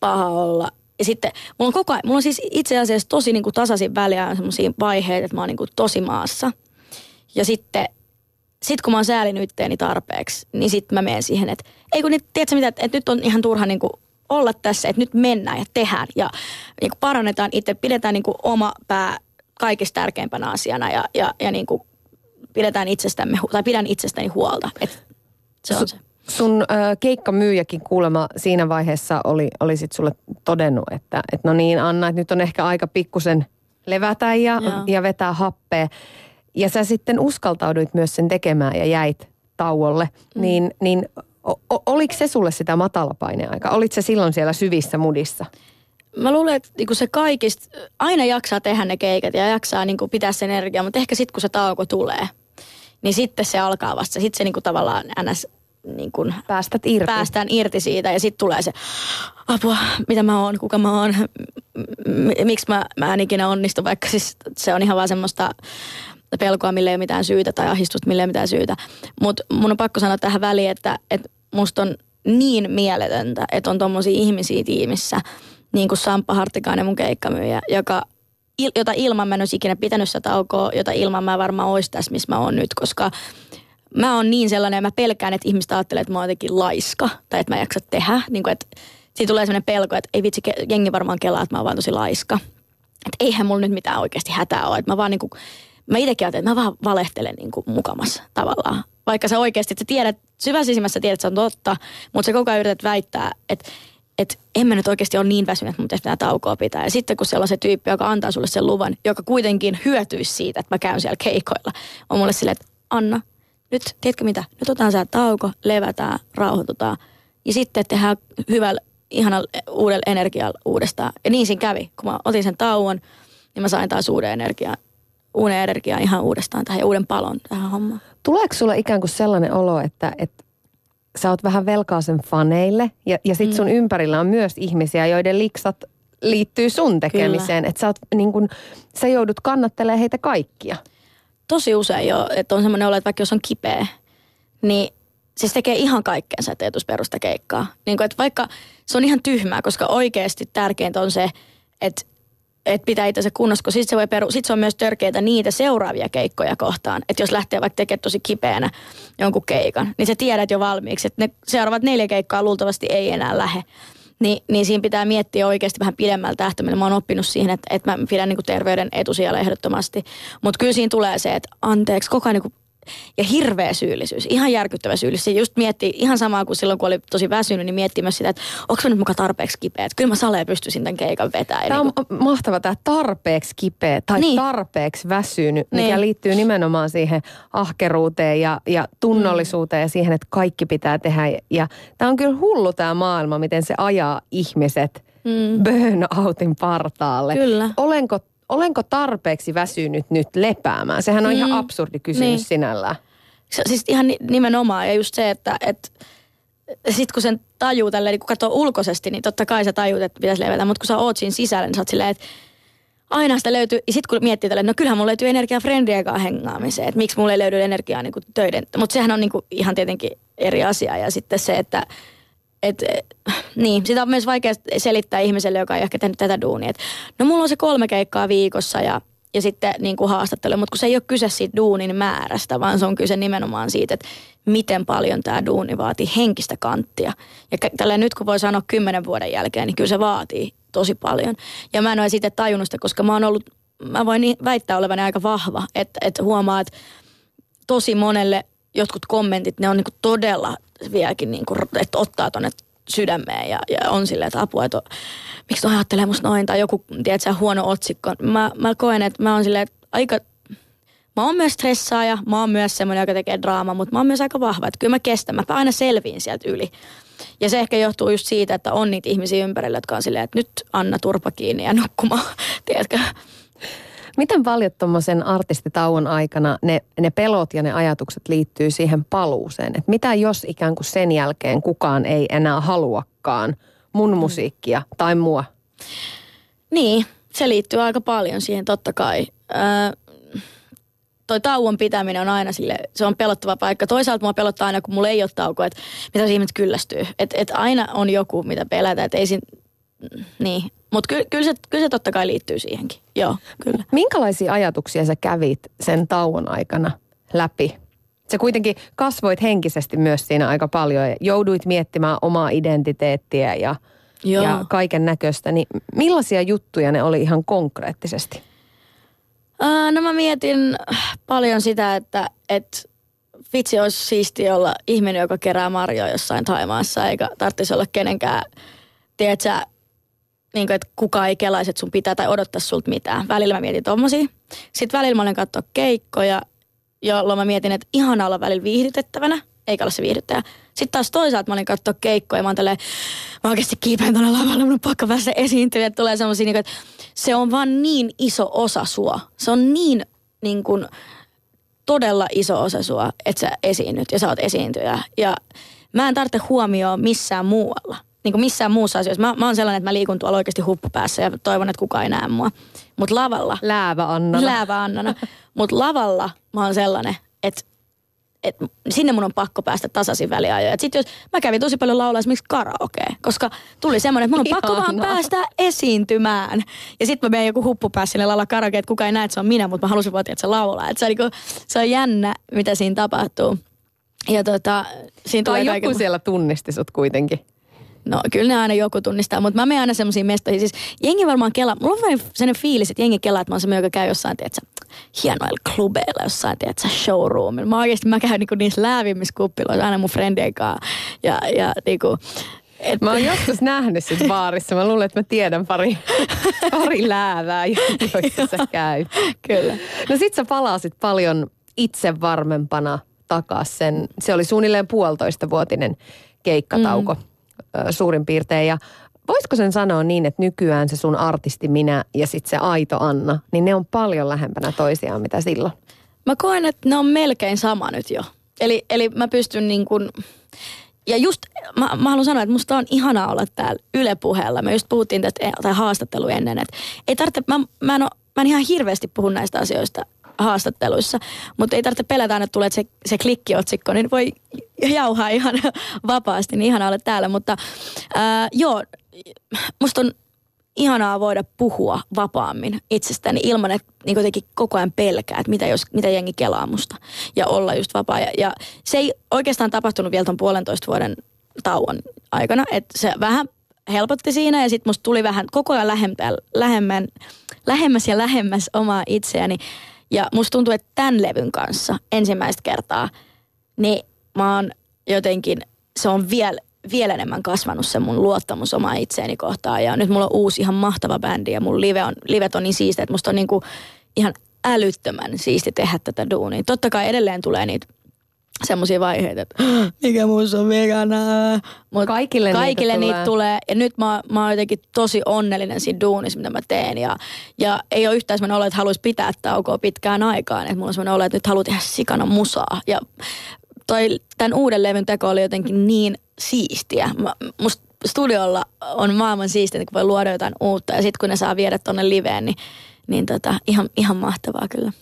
paha olla. Ja sitten mulla on koko ajan, mulla on siis itse asiassa tosi niin kuin tasaisin väliä semmoisia vaiheita, että mä oon niin kuin tosi maassa. Ja sitten sit kun mä oon säälinyt tarpeeksi, niin sitten mä menen siihen, että ei kun tiedätkö mitä, että, nyt on ihan turha niin kuin olla tässä, että nyt mennään ja tehdään ja niin kuin parannetaan itse, pidetään niin kuin oma pää kaikista tärkeimpänä asiana ja, ja, ja niin kuin pidetään itsestämme, tai pidän itsestäni huolta. että se on se. Sun äh, keikkamyyjäkin kuulemma siinä vaiheessa oli, oli sit sulle todennut, että et no niin Anna, että nyt on ehkä aika pikkusen levätä ja, ja vetää happea. Ja sä sitten uskaltauduit myös sen tekemään ja jäit tauolle. Mm. Niin, niin o, oliko se sulle sitä matalapaineaika? Olit se silloin siellä syvissä mudissa? Mä luulen, että niinku se kaikista, aina jaksaa tehdä ne keikat ja jaksaa niinku pitää sen energiaa, mutta ehkä sitten kun se tauko tulee, niin sitten se alkaa vasta. Sitten se niinku tavallaan ns niin kuin Päästät irti. päästään irti siitä ja sitten tulee se apua, mitä mä oon, kuka mä oon, m- miksi mä, mä en ikinä onnistu, vaikka siis se on ihan vaan semmoista pelkoa, mille ei ole mitään syytä tai ahdistusta, mille ei ole mitään syytä. Mutta mun on pakko sanoa tähän väliin, että, että musta on niin mieletöntä, että on tommosia ihmisiä tiimissä, niin kuin Samppa Hartikainen mun keikkamyyjä, joka jota ilman mä en olisi ikinä pitänyt sitä taukoa, jota ilman mä varmaan olisi tässä, missä mä oon nyt, koska mä oon niin sellainen, mä pelkään, että ihmiset ajattelee, että mä oon jotenkin laiska, tai että mä en jaksa tehdä. Niin kuin, että siitä tulee sellainen pelko, että ei vitsi, jengi varmaan kelaa, että mä oon vaan tosi laiska. Että eihän mulla nyt mitään oikeasti hätää ole. Että mä vaan niin kuin, mä itsekin ajattelen, että mä vaan valehtelen niin kuin mukamassa tavallaan. Vaikka sä oikeasti, että sä tiedät, syväsisimmässä tiedät, että se on totta, mutta sä koko ajan yrität väittää, että että en mä nyt oikeasti ole niin väsynyt, että mun pitäisi taukoa pitää. Ja sitten kun siellä on se tyyppi, joka antaa sulle sen luvan, joka kuitenkin hyötyisi siitä, että mä käyn siellä keikoilla, on mulle silleen, että Anna, nyt, tiedätkö mitä, nyt otetaan se tauko, levätään, rauhoitutaan. Ja sitten tehdään hyvällä, ihanalla uudella energialla uudestaan. Ja niin siinä kävi, kun mä otin sen tauon, niin mä sain taas uuden energian, uuden energian ihan uudestaan tähän ja uuden palon tähän hommaan. Tuleeko sulla ikään kuin sellainen olo, että, että sä oot vähän velkaa sen faneille ja, ja sit sun mm. ympärillä on myös ihmisiä, joiden liksat liittyy sun tekemiseen. Että sä, oot, niin kun, sä joudut kannattelemaan heitä kaikkia. Tosi usein jo, että on semmoinen olo, että vaikka jos on kipeä, niin siis tekee ihan kaikkeensa, että ei perusta keikkaa. Niin kun, että vaikka se on ihan tyhmää, koska oikeasti tärkeintä on se, että että pitää itse kunnossa, kun sitten se, voi peru, sit se on myös törkeitä niitä seuraavia keikkoja kohtaan. Että jos lähtee vaikka tekemään tosi kipeänä jonkun keikan, niin sä tiedät jo valmiiksi, että ne seuraavat neljä keikkaa luultavasti ei enää lähe. Ni, niin siinä pitää miettiä oikeasti vähän pidemmällä tähtäimellä. Mä oon oppinut siihen, että, että mä pidän niin terveyden etusijalla ehdottomasti. Mutta kyllä siinä tulee se, että anteeksi, koko ajan niin ja hirveä syyllisyys, ihan järkyttävä syyllisyys. Just mietti ihan samaa kuin silloin, kun oli tosi väsynyt, niin mietti myös sitä, että onko nyt mukaan tarpeeksi kipeä. Että kyllä mä saleen pystyisin tämän keikan vetämään. Tämä on niin mahtava tämä tarpeeksi kipeä tai niin. tarpeeksi väsynyt, mikä niin. liittyy nimenomaan siihen ahkeruuteen ja, ja tunnollisuuteen mm. ja siihen, että kaikki pitää tehdä. Ja tämä on kyllä hullu tämä maailma, miten se ajaa ihmiset mm. burnoutin partaalle. Kyllä. Olenko olenko tarpeeksi väsynyt nyt lepäämään? Sehän on mm. ihan absurdi kysymys niin. sinällään. Se, siis ihan nimenomaan ja just se, että, että sitten kun sen tajuu tälleen, niin kun katsoo ulkoisesti, niin totta kai sä tajuut, että pitäisi levätä, mutta kun sä oot siinä sisällä, niin sä oot silleen, että aina sitä löytyy, ja sitten kun miettii tälleen, no kyllähän mulla löytyy energiaa friendien kanssa hengaamiseen, että miksi mulla ei löydy energiaa niin kuin töiden, mutta sehän on niin kuin ihan tietenkin eri asia ja sitten se, että et, niin, sitä on myös vaikea selittää ihmiselle, joka ei ehkä tehnyt tätä duunia. Et, no mulla on se kolme keikkaa viikossa ja, ja sitten niin kuin haastattelu, mutta kun se ei ole kyse siitä duunin määrästä, vaan se on kyse nimenomaan siitä, että miten paljon tämä duuni vaatii henkistä kanttia. Ja tällä nyt kun voi sanoa kymmenen vuoden jälkeen, niin kyllä se vaatii tosi paljon. Ja mä en ole siitä tajunnut sitä, koska mä oon ollut, mä voin niin väittää olevani aika vahva, että, että huomaa, että tosi monelle jotkut kommentit, ne on niin todella vieläkin, niin kuin, että ottaa tuonne sydämeen ja, ja on silleen, että apua, että miksi toi ajattelee musta noin tai joku, tiedätkö, huono otsikko. Mä, mä koen, että mä oon silleen, että aika, mä oon myös stressaaja, mä oon myös semmoinen, joka tekee draamaa, mutta mä oon myös aika vahva, että kyllä mä kestän, mä aina selviin sieltä yli. Ja se ehkä johtuu just siitä, että on niitä ihmisiä ympärillä, jotka on silleen, että nyt Anna turpa kiinni ja nukkumaan, tiedätkö? Miten paljon tuommoisen artistitauon aikana ne, ne pelot ja ne ajatukset liittyy siihen paluuseen? Et mitä jos ikään kuin sen jälkeen kukaan ei enää haluakaan mun musiikkia tai mua? Niin, se liittyy aika paljon siihen totta kai. Öö, toi tauon pitäminen on aina sille, se on pelottava paikka. Toisaalta mua pelottaa aina, kun mulla ei ole taukoa, että mitä se ihmiset kyllästyy. Että et aina on joku, mitä pelätä, että ei siinä, niin. Mutta ky, kyllä, se, kyllä se totta kai liittyy siihenkin. Joo, kyllä. Minkälaisia ajatuksia sä kävit sen tauon aikana läpi? Sä kuitenkin kasvoit henkisesti myös siinä aika paljon ja jouduit miettimään omaa identiteettiä ja, Joo. ja kaiken näköistä. Niin millaisia juttuja ne oli ihan konkreettisesti? Ää, no mä mietin paljon sitä, että, että vitsi olisi siisti olla ihminen, joka kerää marjoja jossain Taimaassa, eikä tarvitsisi olla kenenkään, tiedätkö, niin kuin, että kukaan ei kelaisi, että sun pitää tai odottaa sulta mitään. Välillä mä mietin tommosia. Sitten välillä mä olin katsoa keikkoja, jolloin mä mietin, että ihana olla välillä viihdytettävänä, eikä olla se viihdyttäjä. Sitten taas toisaalta mä olin katsoa keikkoja ja mä oon tälleen, mä oikeasti kiipeen tuonne lavalle, mun on pakko päästä esiintyä. Että tulee semmosia, niin kuin, että se on vaan niin iso osa sua. Se on niin, niin kuin, todella iso osa sua, että sä esiinnyt ja sä oot esiintyjä. Ja mä en tarvitse huomioon missään muualla. Niin kuin missään muussa asioissa. Mä, mä oon sellainen, että mä liikun tuolla oikeasti huppupäässä ja toivon, että kukaan ei näe mua. Mutta lavalla, Läävä Anna. läävä Annana. Mutta lavalla mä oon sellainen, että et sinne mun on pakko päästä tasaisin väliajoin. Sitten jos mä kävin tosi paljon laulaa esimerkiksi karaokea, koska tuli semmoinen, että mun on pakko vaan Ihanaa. päästä esiintymään. Ja sitten mä menen joku huppu päässä sinne laulaa karaokea, että kukaan ei näe, että se on minä, mutta mä halusin vaan, että se laulaa. Et se, on niinku, se on jännä, mitä siinä tapahtuu. Ja tota, siinä Tai tulee joku kaiken... siellä tunnisti sut kuitenkin. No kyllä ne aina joku tunnistaa, mutta mä menen aina semmoisiin mestoihin. Siis jengi varmaan kelaa, mulla on vähän sellainen fiilis, että jengi kelaa, että mä oon semmoinen, joka käy jossain, tiedätkö, hienoilla klubeilla jossain, tiedätkö, showroomilla. Mä oikeasti, mä käyn niinku niissä läävimmissä kuppiloissa aina mun friendien kanssa. Ja, ja niinku, et, Mä oon joskus nähnyt sit baarissa. Mä luulen, että mä tiedän pari, pari läävää, joissa sä käy. Kyllä. No sit sä palasit paljon itsevarmempana takas sen. Se oli suunnilleen puolitoista vuotinen keikkatauko mm. Suurin piirtein. Ja voisiko sen sanoa niin, että nykyään se sun artisti minä ja sit se aito Anna, niin ne on paljon lähempänä toisiaan mitä silloin. Mä koen, että ne on melkein sama nyt jo. Eli, eli mä pystyn niin kuin, ja just, mä, mä haluan sanoa, että musta on ihanaa olla täällä Yle puheella. Me just puhuttiin tästä, tai haastattelu ennen, että ei tarvitse, mä, mä, en, oo, mä en ihan hirveästi puhu näistä asioista haastatteluissa, mutta ei tarvitse pelätä, että tulee se, se klikkiotsikko, niin voi jauhaa ihan vapaasti, niin ihanaa olla täällä. Mutta ää, joo, musta on ihanaa voida puhua vapaammin itsestäni ilman, että niin jotenkin koko ajan pelkää, että mitä, jos, mitä jengi kelaa musta. Ja olla just vapaa. Ja, ja se ei oikeastaan tapahtunut vielä ton puolentoista vuoden tauon aikana. Että se vähän helpotti siinä ja sitten musta tuli vähän koko ajan lähempää, lähemmän, lähemmäs ja lähemmäs omaa itseäni. Ja musta tuntuu, että tämän levyn kanssa ensimmäistä kertaa, niin mä oon jotenkin, se on vielä vielä enemmän kasvanut se mun luottamus omaa itseäni kohtaan. Ja nyt mulla on uusi ihan mahtava bändi ja mun live on, livet on niin siistiä, että musta on niinku ihan älyttömän siisti tehdä tätä duunia. Totta kai edelleen tulee niitä semmoisia vaiheita, että mikä muussa on vegana. Mut Kaikille niitä kaikille tulee. niitä tulee. Ja nyt mä, mä oon jotenkin tosi onnellinen siinä duunissa, mitä mä teen. Ja, ja ei ole yhtään semmoinen olo, että haluaisi pitää taukoa pitkään aikaan. Että mulla on semmoinen olo, että nyt haluaa tehdä sikana musaa. Ja toi, tämän uuden levyn teko oli jotenkin niin siistiä. Mä, musta studiolla on maailman siistiä, kun voi luoda jotain uutta. Ja sitten kun ne saa viedä tonne liveen, niin, niin tota, ihan, ihan mahtavaa kyllä.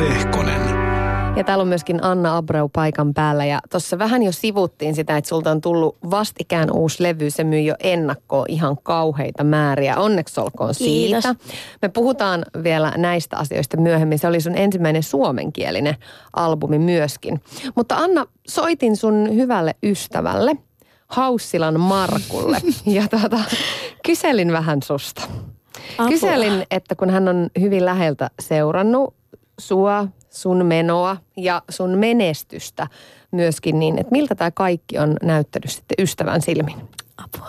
Pehkonen. Ja täällä on myöskin Anna Abreu paikan päällä. Ja tuossa vähän jo sivuttiin sitä, että sulta on tullut vastikään uusi levy. Se myy jo ennakkoon ihan kauheita määriä. Onneksi olkoon Kiitos. siitä. Me puhutaan vielä näistä asioista myöhemmin. Se oli sun ensimmäinen suomenkielinen albumi myöskin. Mutta Anna, soitin sun hyvälle ystävälle, Haussilan Markulle. ja tuota, kyselin vähän susta. Apua. Kyselin, että kun hän on hyvin läheltä seurannut sua, sun menoa ja sun menestystä myöskin niin, että miltä tämä kaikki on näyttänyt sitten ystävän silmin. Apua.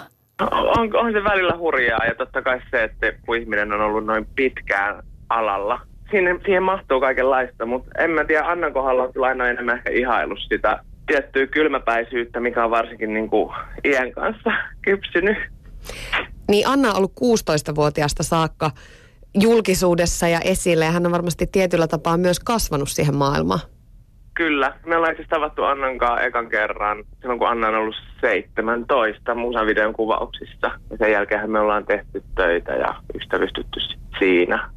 On, on se välillä hurjaa ja totta kai se, että kun ihminen on ollut noin pitkään alalla, siihen, siihen mahtuu kaikenlaista, mutta en mä tiedä, Annan kohdalla on kyllä aina enemmän ehkä ihailu sitä tiettyä kylmäpäisyyttä, mikä on varsinkin niin kuin iän kanssa kypsynyt. Niin Anna on ollut 16-vuotiaasta saakka julkisuudessa ja esille ja hän on varmasti tietyllä tapaa myös kasvanut siihen maailmaan. Kyllä. Me ollaan siis tavattu Annan kanssa ekan kerran silloin, kun Anna on ollut 17 musavideon kuvauksissa. Ja sen jälkeen me ollaan tehty töitä ja ystävystytty siinä.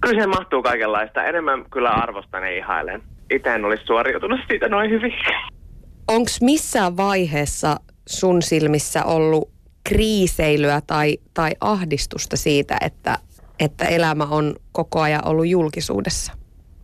Kyllä se mahtuu kaikenlaista. Enemmän kyllä arvostan ja ihailen. Itse en olisi suoriutunut siitä noin hyvin. Onko missään vaiheessa sun silmissä ollut kriiseilyä tai, tai ahdistusta siitä, että, että elämä on koko ajan ollut julkisuudessa?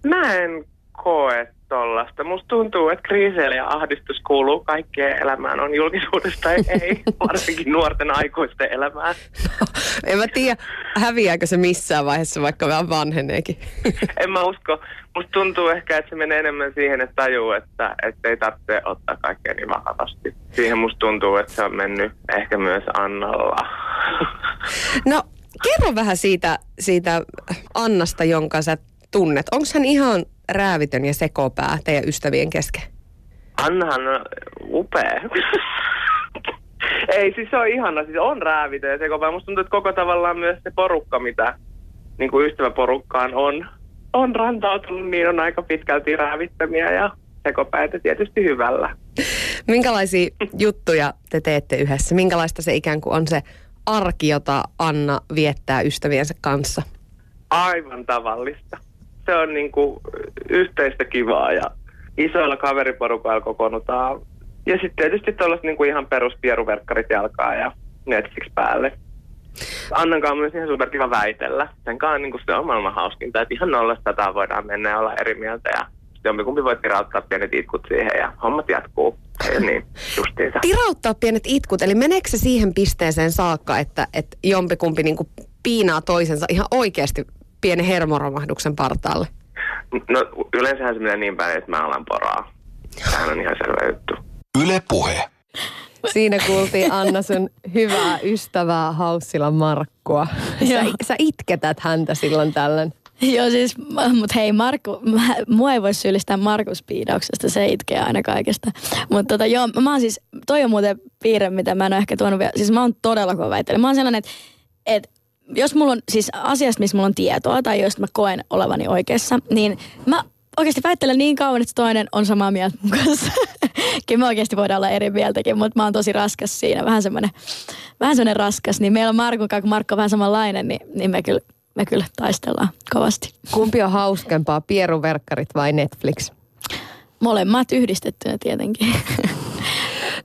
Mä en koe tollasta. Musta tuntuu, että kriiseillä ja ahdistus kuuluu kaikkeen elämään, on julkisuudesta ei, varsinkin nuorten aikuisten elämään. No, en mä tiedä, häviääkö se missään vaiheessa, vaikka vähän vanheneekin. en mä usko. Musta tuntuu ehkä, että se menee enemmän siihen, että tajuu, että, että ei tarvitse ottaa kaikkea niin vakavasti. Siihen musta tuntuu, että se on mennyt ehkä myös Annalla. no, kerro vähän siitä, siitä Annasta, jonka sä tunnet. Onko hän ihan räävitön ja sekopää teidän ystävien kesken? Annahan on upea. Ei, siis se on ihana. Siis on räävitön ja sekopää. Musta tuntuu, että koko tavallaan myös se porukka, mitä niin kuin ystäväporukkaan on, on rantautunut, niin on aika pitkälti räävittömiä ja sekopäitä tietysti hyvällä. Minkälaisia juttuja te teette yhdessä? Minkälaista se ikään kuin on se arki, jota Anna viettää ystäviensä kanssa? Aivan tavallista se on niin kuin yhteistä kivaa ja isoilla kaveriporukoilla kokoonnutaan. Ja sitten tietysti tuollaiset niin ihan peruspieruverkkarit jalkaa ja Netflix päälle. Annan kanssa myös ihan superkiva väitellä. Sen kanssa niin kuin se on maailman hauskinta, että ihan nollasta voidaan mennä ja olla eri mieltä ja jompikumpi voi tirauttaa pienet itkut siihen ja hommat jatkuu. Ja niin, justiinsa. Tirauttaa pienet itkut, eli meneekö se siihen pisteeseen saakka, että, että jompikumpi niin kuin piinaa toisensa ihan oikeasti pienen hermoromahduksen partaalle? No yleensä se menee niin päin, että mä alan poraa. Tämähän on ihan selvä juttu. Yle Puhe. Siinä kuultiin Anna sun hyvää ystävää Haussila Markkua. Sä, sä itketät häntä silloin tällöin. Joo siis, mutta hei Markku, mä, mua ei voi syyllistää Markus piidauksesta, se itkee aina kaikesta. Mutta tota, joo, mä oon siis, toi on muuten piirre, mitä mä en ole ehkä tuonut vielä, siis mä oon todella kova väittely. Mä oon sellainen, että et, jos mulla on siis asiasta, missä mulla on tietoa tai josta mä koen olevani oikeassa, niin mä oikeasti väittelen niin kauan, että toinen on samaa mieltä mun kanssa. Kyllä me oikeasti voidaan olla eri mieltäkin, mutta mä oon tosi raskas siinä. Vähän semmoinen, vähän raskas. Niin meillä on kanssa, kun Markko on vähän samanlainen, niin, niin me, kyllä, me kyllä taistellaan kovasti. Kumpi on hauskempaa, pieruverkkarit vai Netflix? Molemmat yhdistettynä tietenkin.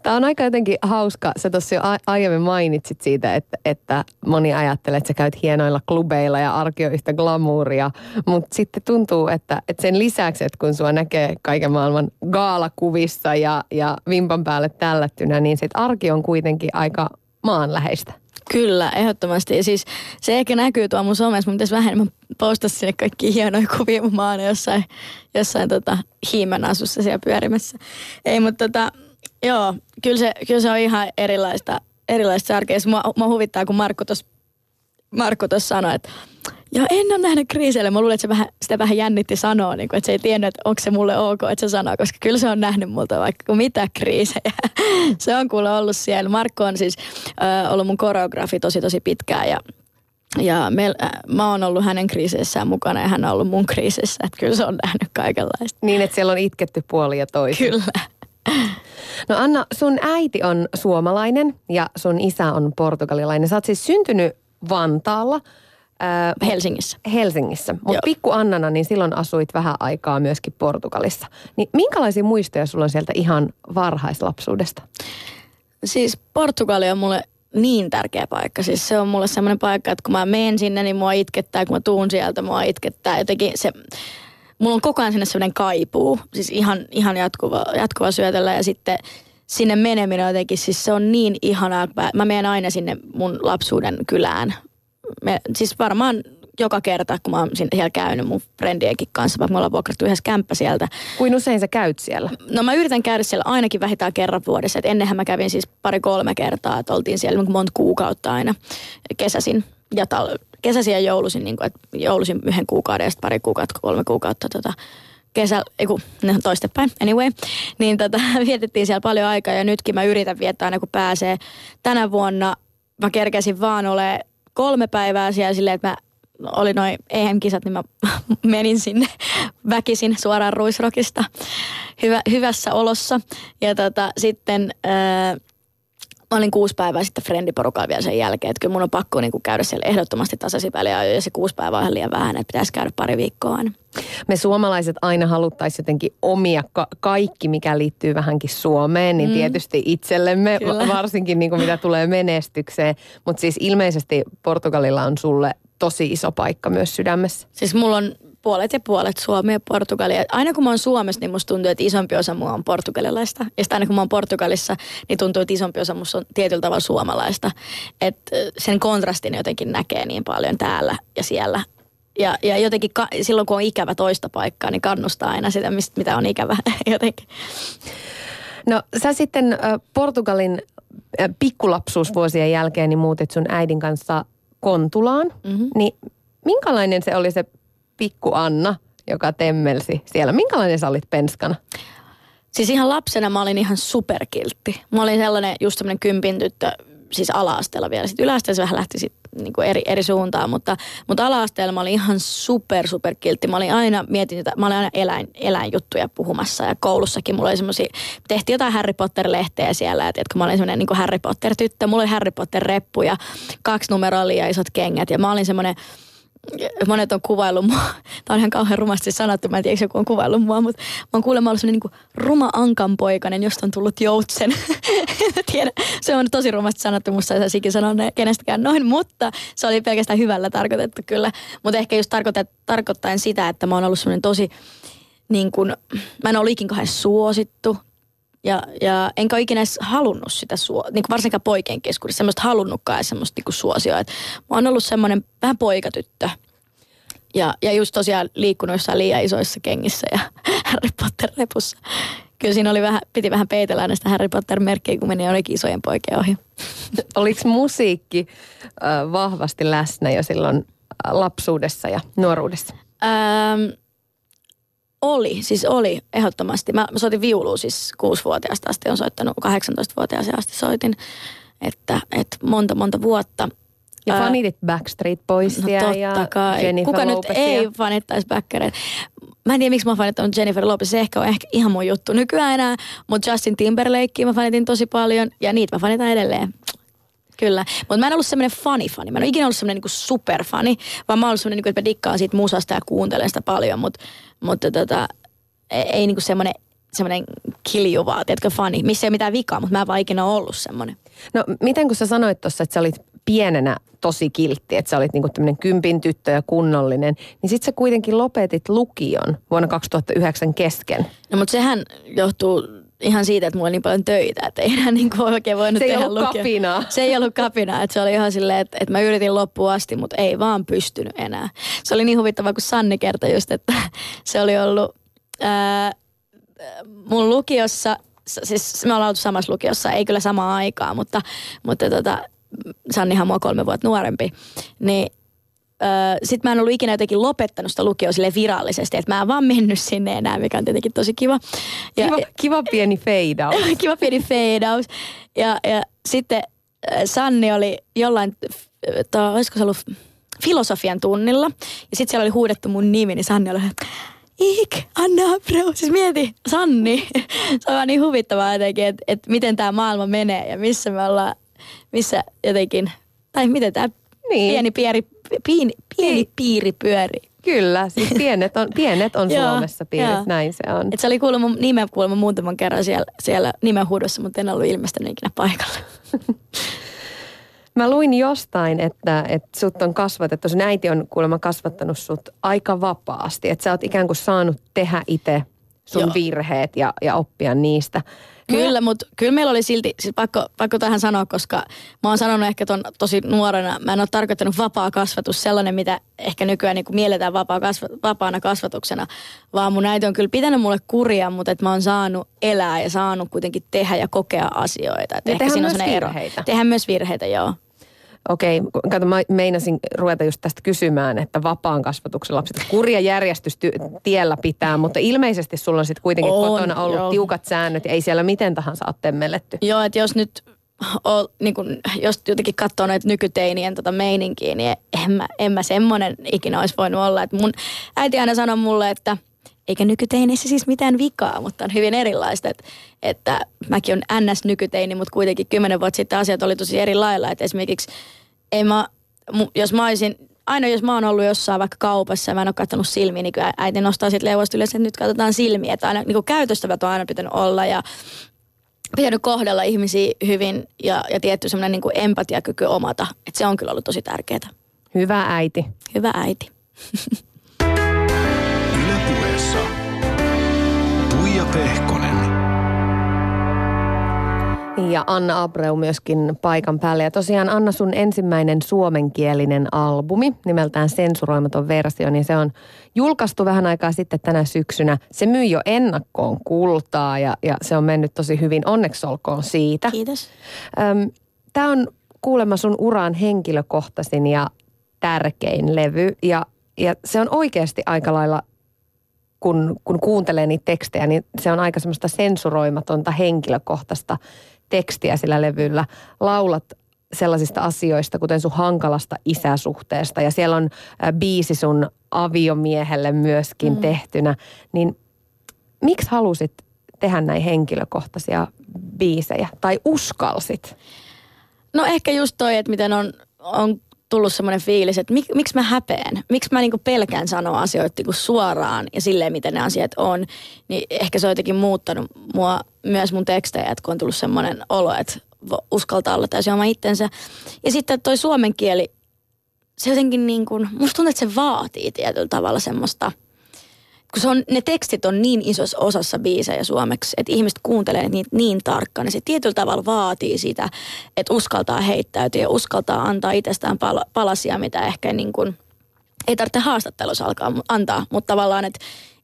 Tämä on aika jotenkin hauska. Sä tuossa jo aiemmin mainitsit siitä, että, että moni ajattelee, että sä käyt hienoilla klubeilla ja arki on yhtä glamouria. Mutta sitten tuntuu, että, että sen lisäksi, että kun sua näkee kaiken maailman gaalakuvissa ja, ja vimpan päälle tällättynä, niin sit arki on kuitenkin aika maanläheistä. Kyllä, ehdottomasti. Siis se ehkä näkyy tuolla mun somessa, mun pitäisi vähemmän postaa sinne kaikki hienoja kuvia mun maana jossain, jossain tota, hiimän asussa siellä pyörimässä. Ei, mutta tota, Joo, kyllä se, kyllä se on ihan erilaista, erilaista särkeä. Mua, mua huvittaa, kun Markku tuossa Markku sanoi, että Joo, en ole nähnyt kriiseille. Mä luulen, että se vähän, sitä vähän jännitti sanoa, niin kuin, että se ei tiennyt, että onko se mulle ok, että se sanoo, koska kyllä se on nähnyt multa vaikka mitä kriisejä. se on kuule ollut siellä. Markku on siis äh, ollut mun koreografi tosi tosi pitkään ja ja me, äh, mä oon ollut hänen kriiseissään mukana ja hän on ollut mun kriisissä. Että kyllä se on nähnyt kaikenlaista. Niin, että siellä on itketty puoli ja toisin. Kyllä. No Anna, sun äiti on suomalainen ja sun isä on portugalilainen. Sä oot siis syntynyt Vantaalla. Äh, Helsingissä. Helsingissä. Mutta pikku Annana, niin silloin asuit vähän aikaa myöskin Portugalissa. Niin minkälaisia muistoja sulla on sieltä ihan varhaislapsuudesta? Siis Portugali on mulle niin tärkeä paikka. Siis se on mulle semmoinen paikka, että kun mä menen sinne, niin mua itkettää. Kun mä tuun sieltä, mua itkettää. Jotenkin se mulla on koko ajan sinne sellainen kaipuu, siis ihan, ihan jatkuva, jatkuva syötellä ja sitten sinne meneminen jotenkin, siis se on niin ihanaa. Mä menen aina sinne mun lapsuuden kylään. Me, siis varmaan joka kerta, kun mä oon siellä käynyt mun friendienkin kanssa, vaikka me ollaan vuokrattu yhdessä kämppä sieltä. Kuin usein sä käyt siellä? No mä yritän käydä siellä ainakin vähintään kerran vuodessa. Et ennenhän mä kävin siis pari-kolme kertaa, että oltiin siellä monta kuukautta aina kesäsin ja tal- kesäsin ja joulusin, niin kuin, että joulusin yhden kuukauden ja sitten pari kuukautta, kolme kuukautta tota, kesä, ei kun, ne on toistepäin, anyway, niin tota, vietettiin siellä paljon aikaa ja nytkin mä yritän viettää aina kun pääsee. Tänä vuonna mä kerkesin vaan ole kolme päivää siellä silleen, että mä oli noin EM-kisat, niin mä menin sinne väkisin suoraan Ruisrokista hyvä, hyvässä olossa. Ja tota, sitten mä olin kuusi päivää sitten friendiporukalla vielä sen jälkeen. Että kyllä mun on pakko niin kuin käydä siellä ehdottomasti tasaisin ja se kuusi päivää on ihan liian vähän, että pitäisi käydä pari viikkoa aina. Me suomalaiset aina haluttaisiin jotenkin omia ka- kaikki, mikä liittyy vähänkin Suomeen, niin mm. tietysti itsellemme, Kyllä. varsinkin niin kuin mitä tulee menestykseen. Mutta siis ilmeisesti Portugalilla on sulle tosi iso paikka myös sydämessä. Siis mulla on puolet ja puolet Suomi ja Portugali. Aina kun mä oon Suomessa, niin musta tuntuu, että isompi osa mua on portugalilaista. Ja sitten aina kun mä oon Portugalissa, niin tuntuu, että isompi osa musta on tietyllä tavalla suomalaista. Että sen kontrastin jotenkin näkee niin paljon täällä ja siellä. Ja, ja jotenkin ka- silloin, kun on ikävä toista paikkaa, niin kannustaa aina sitä, mistä, mitä on ikävä jotenkin. No sä sitten Portugalin pikkulapsuusvuosien jälkeen niin muutit sun äidin kanssa Kontulaan. Mm-hmm. Niin minkälainen se oli se pikku Anna, joka temmelsi siellä? Minkälainen sä olit penskana? Siis ihan lapsena mä olin ihan superkiltti. Mä olin sellainen just semmoinen kympin tyttö, siis ala-asteella vielä. Sitten yläasteella vähän lähti sit niin kuin eri, eri suuntaan, mutta, mutta ala-asteella mä olin ihan super, super kiltti. Mä olin aina, mietin että mä olin aina eläin, eläinjuttuja puhumassa ja koulussakin mulla oli semmoisia, tehtiin jotain Harry Potter-lehteä siellä, että, kun mä olin semmoinen niin Harry Potter-tyttö, mulla oli Harry Potter-reppu ja kaksi numeroa ja isot kengät ja mä olin semmoinen monet on kuvaillut mua, tämä on ihan kauhean rumasti sanottu, mä en tiedä, joku on kuvaillut mua, mutta mä oon kuulemma ollut sellainen niin ruma ankanpoikainen, josta on tullut joutsen. tiedä, se on tosi rumasti sanottu, musta ei saisi sanoa kenestäkään noin, mutta se oli pelkästään hyvällä tarkoitettu kyllä. Mutta ehkä just tarkoittaa, sitä, että mä oon ollut sellainen tosi, niin kuin, mä en ole ikinä suosittu, ja, ja enkä ole ikinä edes halunnut sitä, suo, niin kuin varsinkaan poikien keskuudessa, semmoista halunnutkaan edes semmoista niin kuin suosioa. Mä oon ollut semmoinen vähän poikatyttö. Ja, ja just tosiaan liikkunut jossain liian isoissa kengissä ja Harry Potter-repussa. Kyllä siinä oli vähän, piti vähän peitellä näistä Harry Potter-merkkejä, kun meni olikin isojen poikien ohi. Oliko musiikki äh, vahvasti läsnä jo silloin lapsuudessa ja nuoruudessa? Ähm, oli, siis oli ehdottomasti. Mä, mä soitin viulua siis kuusivuotiaasta asti, on soittanut 18-vuotiaaseen asti soitin, että, että monta monta vuotta. Ja fanitit Backstreet Boysia no, ja kai. Jennifer Kuka Lopezia. nyt ei fanittaisi Backereita? Mä en tiedä, miksi mä fanittanut Jennifer Lopez. Se ehkä on ehkä ihan mun juttu nykyään enää. Mutta Justin Timberlakea mä fanitin tosi paljon ja niitä mä fanitan edelleen. Kyllä, mutta mä en ollut semmoinen fani-fani. Mä en ole ikinä ollut semmoinen niinku superfani, vaan mä oon ollut semmoinen, niinku, että mä dikkaan siitä musasta ja kuuntelen sitä paljon, mutta, mutta tota, ei, ei niinku semmoinen semmoinen kiljuva, tiedätkö, fani, missä ei ole mitään vikaa, mutta mä en vaan ikinä ollut semmoinen. No miten kun sä sanoit tuossa, että sä olit pienenä tosi kiltti, että sä olit niinku tämmöinen kympin tyttö ja kunnollinen, niin sit sä kuitenkin lopetit lukion vuonna 2009 kesken. No mutta sehän johtuu ihan siitä, että mulla oli niin paljon töitä, että ei enää niin kuin oikein voinut se tehdä ollut kapinaa. Se ei ollut kapinaa, että se oli ihan silleen, että, että mä yritin loppuun asti, mutta ei vaan pystynyt enää. Se oli niin huvittavaa, kun Sanni kertoi just, että se oli ollut ää, mun lukiossa, siis me ollaan oltu samassa lukiossa, ei kyllä samaa aikaa, mutta, mutta tota, Sannihan mua kolme vuotta nuorempi, niin sitten mä en ollut ikinä jotenkin lopettanut sitä lukioa sille virallisesti, että mä en vaan mennyt sinne enää, mikä on tietenkin tosi kiva. Ja, kiva, kiva pieni out. kiva pieni out. Ja, ja sitten Sanni oli jollain, to, olisiko se ollut filosofian tunnilla, ja sitten siellä oli huudettu mun nimi, niin Sanni oli, Ik, Anna bro. Siis mieti, Sanni. se on niin huvittavaa jotenkin, että, että miten tämä maailma menee ja missä me ollaan, missä jotenkin, tai miten tämä niin. pieni, pieni, pieni, pieni niin. piiri pyörii. Kyllä, siis pienet on, pienet on Suomessa piirit, näin se on. Et se oli kuulemma nimen kuulemma muutaman kerran siellä, siellä nimenhuudossa, mutta en ollut ilmestynyt ikinä paikalla. Mä luin jostain, että, että sut on kasvatettu, sun äiti on kuulemma kasvattanut sut aika vapaasti. Että sä oot ikään kuin saanut tehdä itse sun Joo. virheet ja, ja oppia niistä. Kyllä, mutta kyllä meillä oli silti, siis pakko, pakko tähän sanoa, koska mä oon sanonut ehkä ton tosi nuorena, mä en ole tarkoittanut vapaa kasvatus, sellainen mitä ehkä nykyään niin mielletään vapaa kasva, vapaana kasvatuksena, vaan mun äiti on kyllä pitänyt mulle kuria, mutta että mä oon saanut elää ja saanut kuitenkin tehdä ja kokea asioita. Et Ja tehdä siinä on myös sellainen ero. virheitä. Tehdä myös virheitä, joo. Okei, kato mä meinasin ruveta just tästä kysymään, että vapaan kasvatuksen lapset kurja järjestys ty- tiellä pitää, mutta ilmeisesti sulla on sitten kuitenkin On, kotona ollut joo. tiukat säännöt ja ei siellä miten tahansa ole temmelletty. Joo, että jos nyt o, niin kun, jos jotenkin katsoo näitä nykyteinien tota meininkiä, niin en mä, en mä semmoinen ikinä olisi voinut olla. Et mun äiti aina sanoi mulle, että eikä nykyteineissä siis mitään vikaa, mutta on hyvin erilaista. Et, että mäkin on NS nykyteini, mutta kuitenkin kymmenen vuotta sitten asiat oli tosi eri lailla. Et esimerkiksi ei mä, jos mä olisin, aina jos mä oon ollut jossain vaikka kaupassa ja mä en ole katsonut silmiä, niin äiti nostaa sitten leuasta yleensä, että nyt katsotaan silmiä. Että aina niin käytöstävät on aina pitänyt olla ja pitänyt kohdella ihmisiä hyvin ja, ja tietty semmoinen niin kuin empatiakyky omata. Että se on kyllä ollut tosi tärkeää. Hyvä äiti. Hyvä äiti. Ylepuheessa Tuija Pehkonen. Ja Anna Abreu myöskin paikan päälle. Ja tosiaan Anna sun ensimmäinen suomenkielinen albumi nimeltään Sensuroimaton versio, niin se on julkaistu vähän aikaa sitten tänä syksynä. Se myy jo ennakkoon kultaa ja, ja se on mennyt tosi hyvin. Onneksi olkoon siitä. Kiitos. Tämä on kuulemma sun uraan henkilökohtaisin ja tärkein levy ja, ja se on oikeasti aika lailla, kun, kun kuuntelee niitä tekstejä, niin se on aika semmoista sensuroimatonta henkilökohtaista tekstiä sillä levyllä. Laulat sellaisista asioista, kuten sun hankalasta isäsuhteesta ja siellä on biisi sun aviomiehelle myöskin mm. tehtynä, niin miksi halusit tehdä näin henkilökohtaisia biisejä tai uskalsit? No ehkä just toi, että miten on, on tullut semmoinen fiilis, että mik, miksi mä häpeän, miksi mä niinku pelkään sanoa asioita niinku suoraan ja silleen, miten ne asiat on. Niin ehkä se on jotenkin muuttanut mua myös mun tekstejä, että kun on tullut semmoinen olo, että uskaltaa olla täysin oma itsensä. Ja sitten toi suomen kieli, se jotenkin niin kuin, musta tuntuu, että se vaatii tietyllä tavalla semmoista, kun se on, ne tekstit on niin isossa osassa biisejä suomeksi, että ihmiset kuuntelee niitä niin tarkkaan, niin se tietyllä tavalla vaatii sitä, että uskaltaa heittäytyä ja uskaltaa antaa itsestään pal- palasia, mitä ehkä niin kuin, ei tarvitse haastattelussa alkaa antaa, mutta tavallaan, että,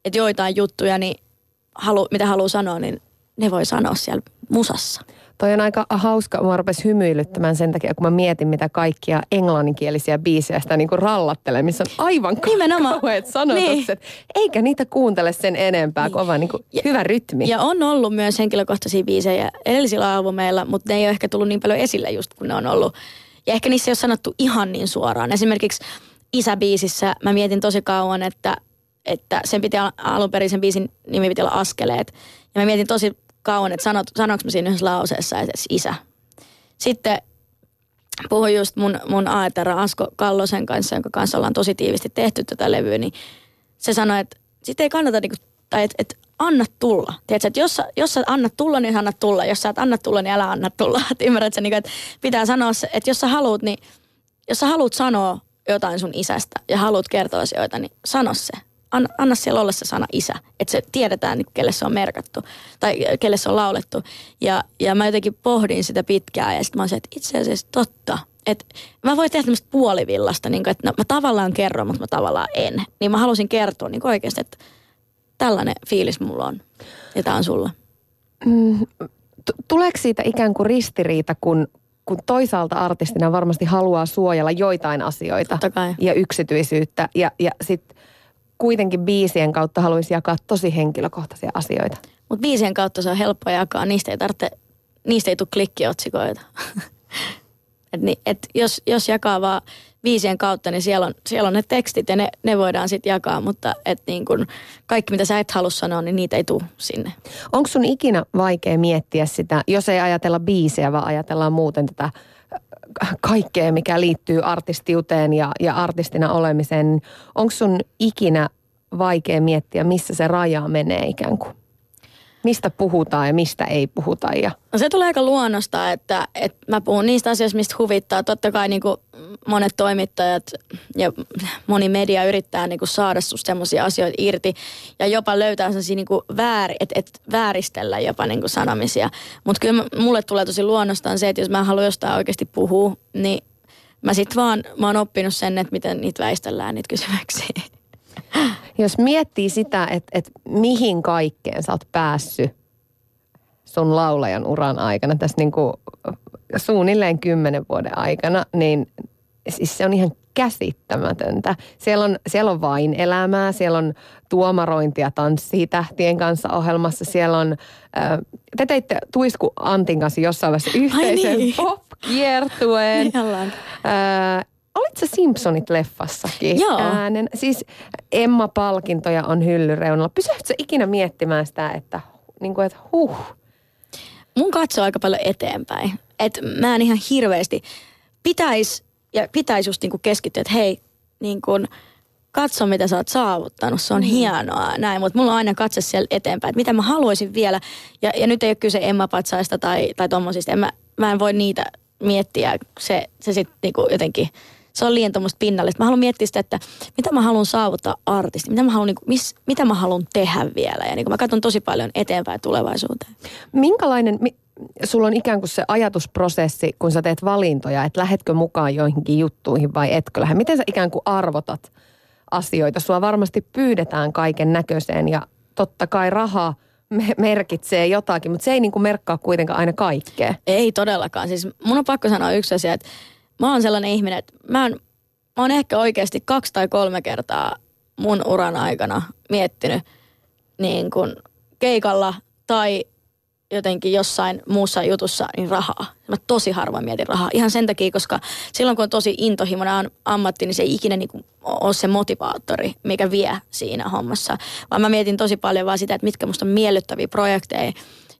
että joitain juttuja, niin halu, mitä haluaa sanoa, niin ne voi sanoa siellä musassa. Toi on aika hauska, mua rupesi hymyilyttämään sen takia, kun mä mietin, mitä kaikkia englanninkielisiä biisejä sitä niinku rallattelee, missä on aivan kauheat sanotukset. Eikä niitä kuuntele sen enempää, niin. kun on vaan niinku Ja- hyvä rytmi. Ja on ollut myös henkilökohtaisia biisejä edellisillä albumeilla, mutta ne ei ole ehkä tullut niin paljon esille just kun ne on ollut. Ja ehkä niissä ei ole sanottu ihan niin suoraan. Esimerkiksi Isäbiisissä mä mietin tosi kauan, että, että sen piti al- alun perin sen biisin nimi piti olla Askeleet. Ja mä mietin tosi kauan, että sanot, sanoinko mä siinä yhdessä lauseessa edes isä. Sitten puhuin just mun, mun aetara Asko Kallosen kanssa, jonka kanssa ollaan tosi tiivisti tehty tätä levyä, niin se sanoi, että sit ei kannata niinku, tai että et anna tulla. Tiedätkö, että jos, sä- jos sä annat tulla, niin anna tulla. Jos sä et anna tulla, niin älä anna tulla. Et ymmärrät sä, niinku, että pitää sanoa se, että jos sä haluut, niin jos sä haluat sanoa jotain sun isästä ja haluat kertoa asioita, niin sano se. Anna, anna siellä olla se sana isä, että se tiedetään, niin kelle se on merkattu tai kelle se on laulettu. Ja, ja mä jotenkin pohdin sitä pitkään ja sitten mä olisin, että itse asiassa totta. Että mä voin tehdä tämmöistä puolivillasta, niin kuin, että no, mä tavallaan kerron, mutta mä tavallaan en. Niin mä halusin kertoa niin oikeasti, että tällainen fiilis mulla on. Ja tää on sulla. T- Tuleeko siitä ikään kuin ristiriita, kun, kun toisaalta artistina varmasti haluaa suojella joitain asioita ja yksityisyyttä ja, ja sitten kuitenkin biisien kautta haluaisi jakaa tosi henkilökohtaisia asioita. Mutta biisien kautta se on helppo jakaa. Niistä ei tarvitse, niistä ei tule klikkiotsikoita. et ni, et jos, jos jakaa vaan biisien kautta, niin siellä on, siellä on ne tekstit ja ne, ne voidaan sitten jakaa. Mutta et niin kun kaikki, mitä sä et halua sanoa, niin niitä ei tule sinne. Onko sun ikinä vaikea miettiä sitä, jos ei ajatella biisejä, vaan ajatellaan muuten tätä kaikkea, mikä liittyy artistiuteen ja, ja artistina olemiseen. Onko sun ikinä vaikea miettiä, missä se raja menee ikään kuin? mistä puhutaan ja mistä ei puhuta. Ja... No se tulee aika luonnosta, että, että mä puhun niistä asioista, mistä huvittaa. Totta kai niin kuin monet toimittajat ja moni media yrittää niin kuin saada susta semmoisia asioita irti ja jopa löytää sellaisia niin kuin väär, et, et vääristellä jopa niin kuin sanomisia. Mutta kyllä mulle tulee tosi luonnostaan se, että jos mä haluan jostain oikeasti puhua, niin mä sit vaan, mä oon oppinut sen, että miten niitä väistellään, niitä kysymyksiä. Jos miettii sitä, että, että mihin kaikkeen sä oot päässyt sun laulajan uran aikana, tässä niin kuin suunnilleen kymmenen vuoden aikana, niin siis se on ihan käsittämätöntä. Siellä on, siellä on vain elämää, siellä on tuomarointia tanssii tähtien kanssa ohjelmassa, siellä on, äh, te teitte Tuisku Antin kanssa jossain vaiheessa yhteisen niin. pop-kiertueen. Äh, Olitko Simpsonit leffassakin Joo. äänen? Siis Emma-palkintoja on hyllyreunalla. Pysähtytkö ikinä miettimään sitä, että, niin kuin, että huh? Mun katsoo aika paljon eteenpäin. Et mä en ihan hirveästi pitäisi ja pitäisi just niinku keskittyä, että hei, niin kun, katso mitä sä oot saavuttanut, se on mm. hienoa näin, mutta mulla on aina katse siellä eteenpäin, että mitä mä haluaisin vielä, ja, ja nyt ei ole kyse Emma Patsaista tai, tai tommosista, en mä, mä en voi niitä miettiä, se, se sitten niinku jotenkin, se on liian tuommoista pinnallista. Mä haluan miettiä sitä, että mitä mä haluan saavuttaa artisti, mitä mä haluan, niinku, mis, mitä mä haluan tehdä vielä. Ja niinku mä katson tosi paljon eteenpäin tulevaisuuteen. Minkälainen, mi, sulla on ikään kuin se ajatusprosessi, kun sä teet valintoja, että lähetkö mukaan joihinkin juttuihin vai etkö lähde? Miten sä ikään kuin arvotat asioita? Sua varmasti pyydetään kaiken näköiseen ja totta kai raha merkitsee jotakin, mutta se ei niin kuin merkkaa kuitenkaan aina kaikkea. Ei todellakaan. Siis mun on pakko sanoa yksi asia, että mä oon sellainen ihminen, että mä oon, mä oon ehkä oikeasti kaksi tai kolme kertaa mun uran aikana miettinyt niin kuin keikalla tai jotenkin jossain muussa jutussa niin rahaa. Mä tosi harvoin mietin rahaa. Ihan sen takia, koska silloin kun on tosi intohimoinen ammatti, niin se ei ikinä niin ole se motivaattori, mikä vie siinä hommassa. Vaan mä mietin tosi paljon vaan sitä, että mitkä musta on miellyttäviä projekteja.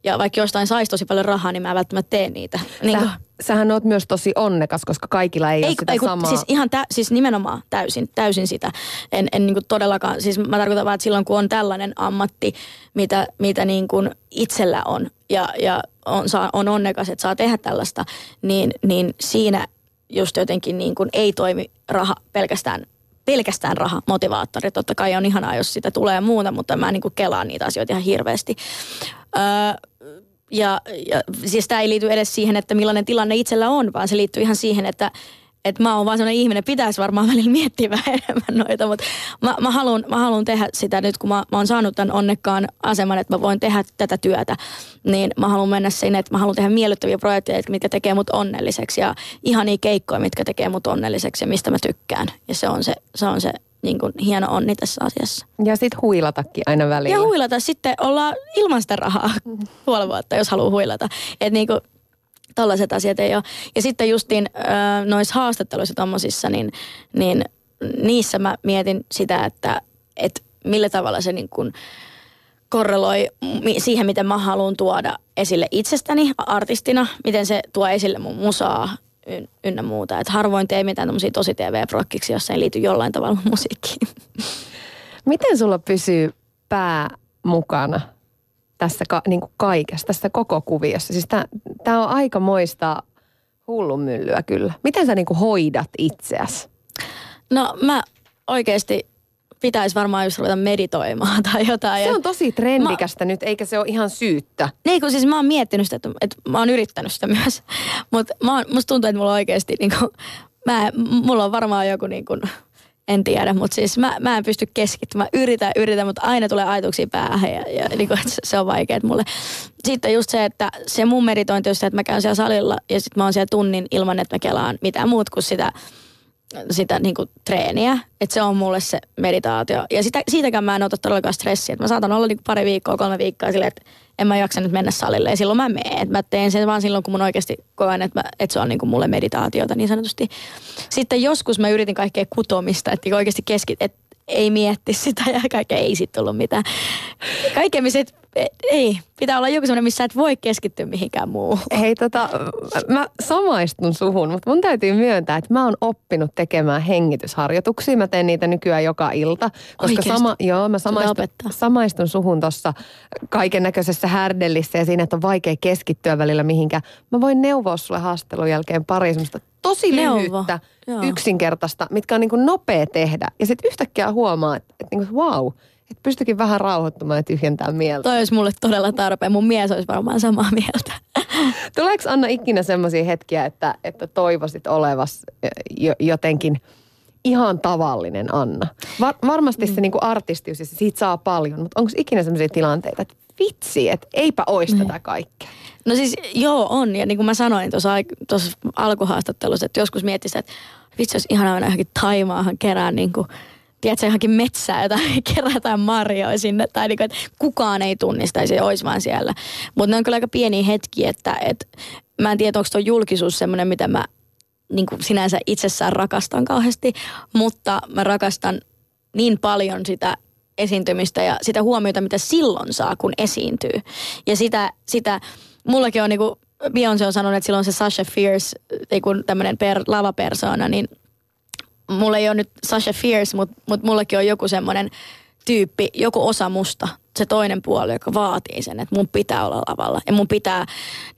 Ja vaikka jostain saisi tosi paljon rahaa, niin mä en välttämättä tee niitä. Niin Sä, sähän oot myös tosi onnekas, koska kaikilla ei, ei ole sitä ei, samaa. Siis ihan tä, siis nimenomaan täysin, täysin sitä. En, en niin kuin todellakaan, siis mä tarkoitan vaan, että silloin kun on tällainen ammatti, mitä, mitä niin kuin itsellä on ja, ja on, saa, on onnekas, että saa tehdä tällaista, niin, niin siinä just jotenkin niin kuin ei toimi raha pelkästään pelkästään raha, motivaattori. Totta kai on ihanaa, jos sitä tulee muuta, mutta mä niin kuin kelaan niitä asioita ihan hirveästi. Öö, ja, ja siis tämä ei liity edes siihen, että millainen tilanne itsellä on, vaan se liittyy ihan siihen, että että mä oon vaan sellainen ihminen, pitäisi varmaan välillä miettiä vähän enemmän noita, mutta mä, mä, haluan, mä haluan tehdä sitä nyt, kun mä, mä oon saanut tämän onnekkaan aseman, että mä voin tehdä tätä työtä, niin mä haluan mennä sinne, että mä haluan tehdä miellyttäviä projekteja, mitkä tekee mut onnelliseksi ja ihania keikkoja, mitkä tekee mut onnelliseksi ja mistä mä tykkään. Ja se on se, se, on se niin kuin hieno onni tässä asiassa. Ja sitten huilatakin aina välillä. Ja huilata. Sitten ollaan ilman sitä rahaa puoli vuotta, jos haluaa huilata. Että niin kuin, tällaiset asiat ei ole. Ja sitten justiin noissa haastatteluissa tommosissa, niin, niin niissä mä mietin sitä, että, että millä tavalla se niin kuin korreloi siihen, miten mä haluan tuoda esille itsestäni artistina, miten se tuo esille mun musaa ynnä muuta. Et harvoin tee mitään tämmöisiä tosi TV-prokkiksi, jos ei liity jollain tavalla musiikkiin. Miten sulla pysyy pää mukana tässä ka, niin kuin kaikessa, tässä koko kuviossa? Siis tämä on aika moista hullunmyllyä kyllä. Miten sä niin kuin hoidat itseäsi? No mä oikeasti pitäisi varmaan just ruveta meditoimaan tai jotain. Se on tosi trendikästä mä, nyt, eikä se ole ihan syyttä. Niin, kun siis mä oon miettinyt sitä, että, että mä oon yrittänyt sitä myös. Mutta musta tuntuu, että mulla oikeasti, niin kuin, mä, mulla on varmaan joku niin kuin, en tiedä, mutta siis mä, mä en pysty keskittymään. Yritän, yritän, mutta aina tulee ajatuksia päähän ja, ja niin kuin, se, on vaikeaa mulle. Sitten just se, että se mun meditointi on se, että mä käyn siellä salilla ja sitten mä oon siellä tunnin ilman, että mä kelaan mitään muut kuin sitä sitä niin kuin, treeniä, että se on mulle se meditaatio. Ja sitä, siitäkään mä en ota todellakaan stressiä. Mä saatan olla niin kuin pari viikkoa, kolme viikkoa silleen, että en mä jaksa nyt mennä salille. Ja silloin mä menen. Mä teen sen vaan silloin, kun mun oikeasti koen, että, mä, että se on niin kuin mulle meditaatiota niin sanotusti. Sitten joskus mä yritin kaikkea kutomista, että oikeasti keskit, että ei mietti sitä ja kaikkea ei sitten tullut mitään. Kaikkea, missä et, ei, pitää olla joku sellainen, missä et voi keskittyä mihinkään muuhun. Hei tota, mä samaistun suhun, mutta mun täytyy myöntää, että mä oon oppinut tekemään hengitysharjoituksia. Mä teen niitä nykyään joka ilta. Koska sama, joo, mä samaistun, samaistun suhun tuossa kaiken näköisessä härdellissä ja siinä, että on vaikea keskittyä välillä mihinkään. Mä voin neuvoa sulle haastattelun jälkeen pari semmoista tosi lyhyttä, yksinkertaista, mitkä on niin kuin nopea tehdä. Ja sitten yhtäkkiä huomaa, että, että niin kuin, wow, että pystyikin vähän rauhoittumaan ja tyhjentämään mieltä. Toi olisi mulle todella tarpeen. Mun mies olisi varmaan samaa mieltä. Tuleeko Anna ikinä sellaisia hetkiä, että, että toivoisit olevas jotenkin ihan tavallinen Anna? Var, varmasti mm. se niin kuin artistius ja siitä saa paljon, mutta onko ikinä sellaisia tilanteita, että vitsi, että eipä ois mm. tätä kaikkea? No siis joo on ja niin kuin mä sanoin tuossa alkuhaastattelussa, että joskus miettisin, että vitsi olisi ihanaa mennä johonkin Taimaahan kerään niin kuin tiedätkö, johonkin metsään tai kerätään marjoja sinne. Tai niin kuin, että kukaan ei tunnistaisi ja olisi vaan siellä. Mutta ne on kyllä aika pieniä hetkiä, että, että mä en tiedä, onko tuo julkisuus semmoinen, mitä mä niin kuin sinänsä itsessään rakastan kauheasti. Mutta mä rakastan niin paljon sitä esiintymistä ja sitä huomiota, mitä silloin saa, kun esiintyy. Ja sitä, sitä mullakin on niinku, Beyoncé on sanonut, että silloin se Sasha Fierce, tämmöinen per, lavapersona, niin mulla ei ole nyt Sasha Fierce, mutta mut mullakin on joku semmoinen tyyppi, joku osa musta, se toinen puoli, joka vaatii sen, että mun pitää olla lavalla. Ja mun pitää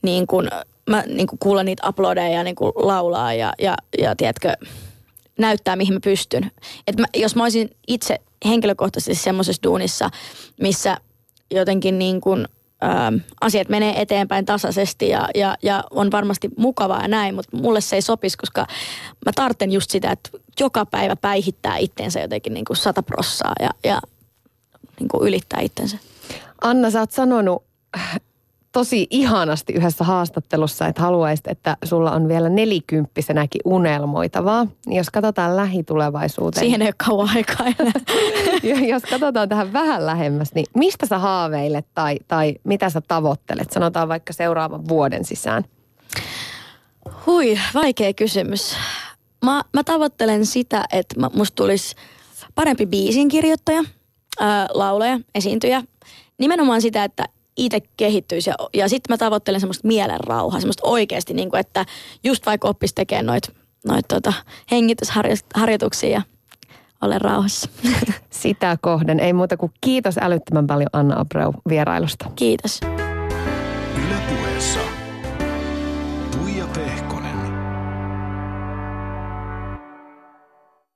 niin kun, mä niin kun kuulla niitä uploadeja ja niin laulaa ja, ja, ja tiedätkö, näyttää mihin mä pystyn. Et mä, jos mä olisin itse henkilökohtaisesti semmoisessa duunissa, missä jotenkin niin kun, ä, asiat menee eteenpäin tasaisesti ja, ja, ja on varmasti mukavaa ja näin, mutta mulle se ei sopisi, koska mä tarten just sitä, että joka päivä päihittää itteensä jotenkin niin kuin sata prossaa ja, ja niin kuin ylittää itsensä. Anna, sä oot sanonut tosi ihanasti yhdessä haastattelussa, että haluaisit, että sulla on vielä nelikymppisenäkin unelmoitavaa. Jos katsotaan lähitulevaisuuteen. Siihen ei ole kauan aikaa Jos katsotaan tähän vähän lähemmäs, niin mistä sä haaveilet tai, tai mitä sä tavoittelet? Sanotaan vaikka seuraavan vuoden sisään. Hui, vaikea kysymys. Mä, mä tavoittelen sitä, että musta tulisi parempi biisinkirjoittaja, ää, laulaja, esiintyjä. Nimenomaan sitä, että itse kehittyisi. Ja, ja sitten mä tavoittelen semmoista mielen rauhaa, semmoista oikeasti, niin kuin, että just vaikka oppisi tekemään noita noit, tota, hengitysharjoituksia ja ole rauhassa. Sitä kohden. Ei muuta kuin kiitos älyttömän paljon Anna Abreu vierailusta. Kiitos.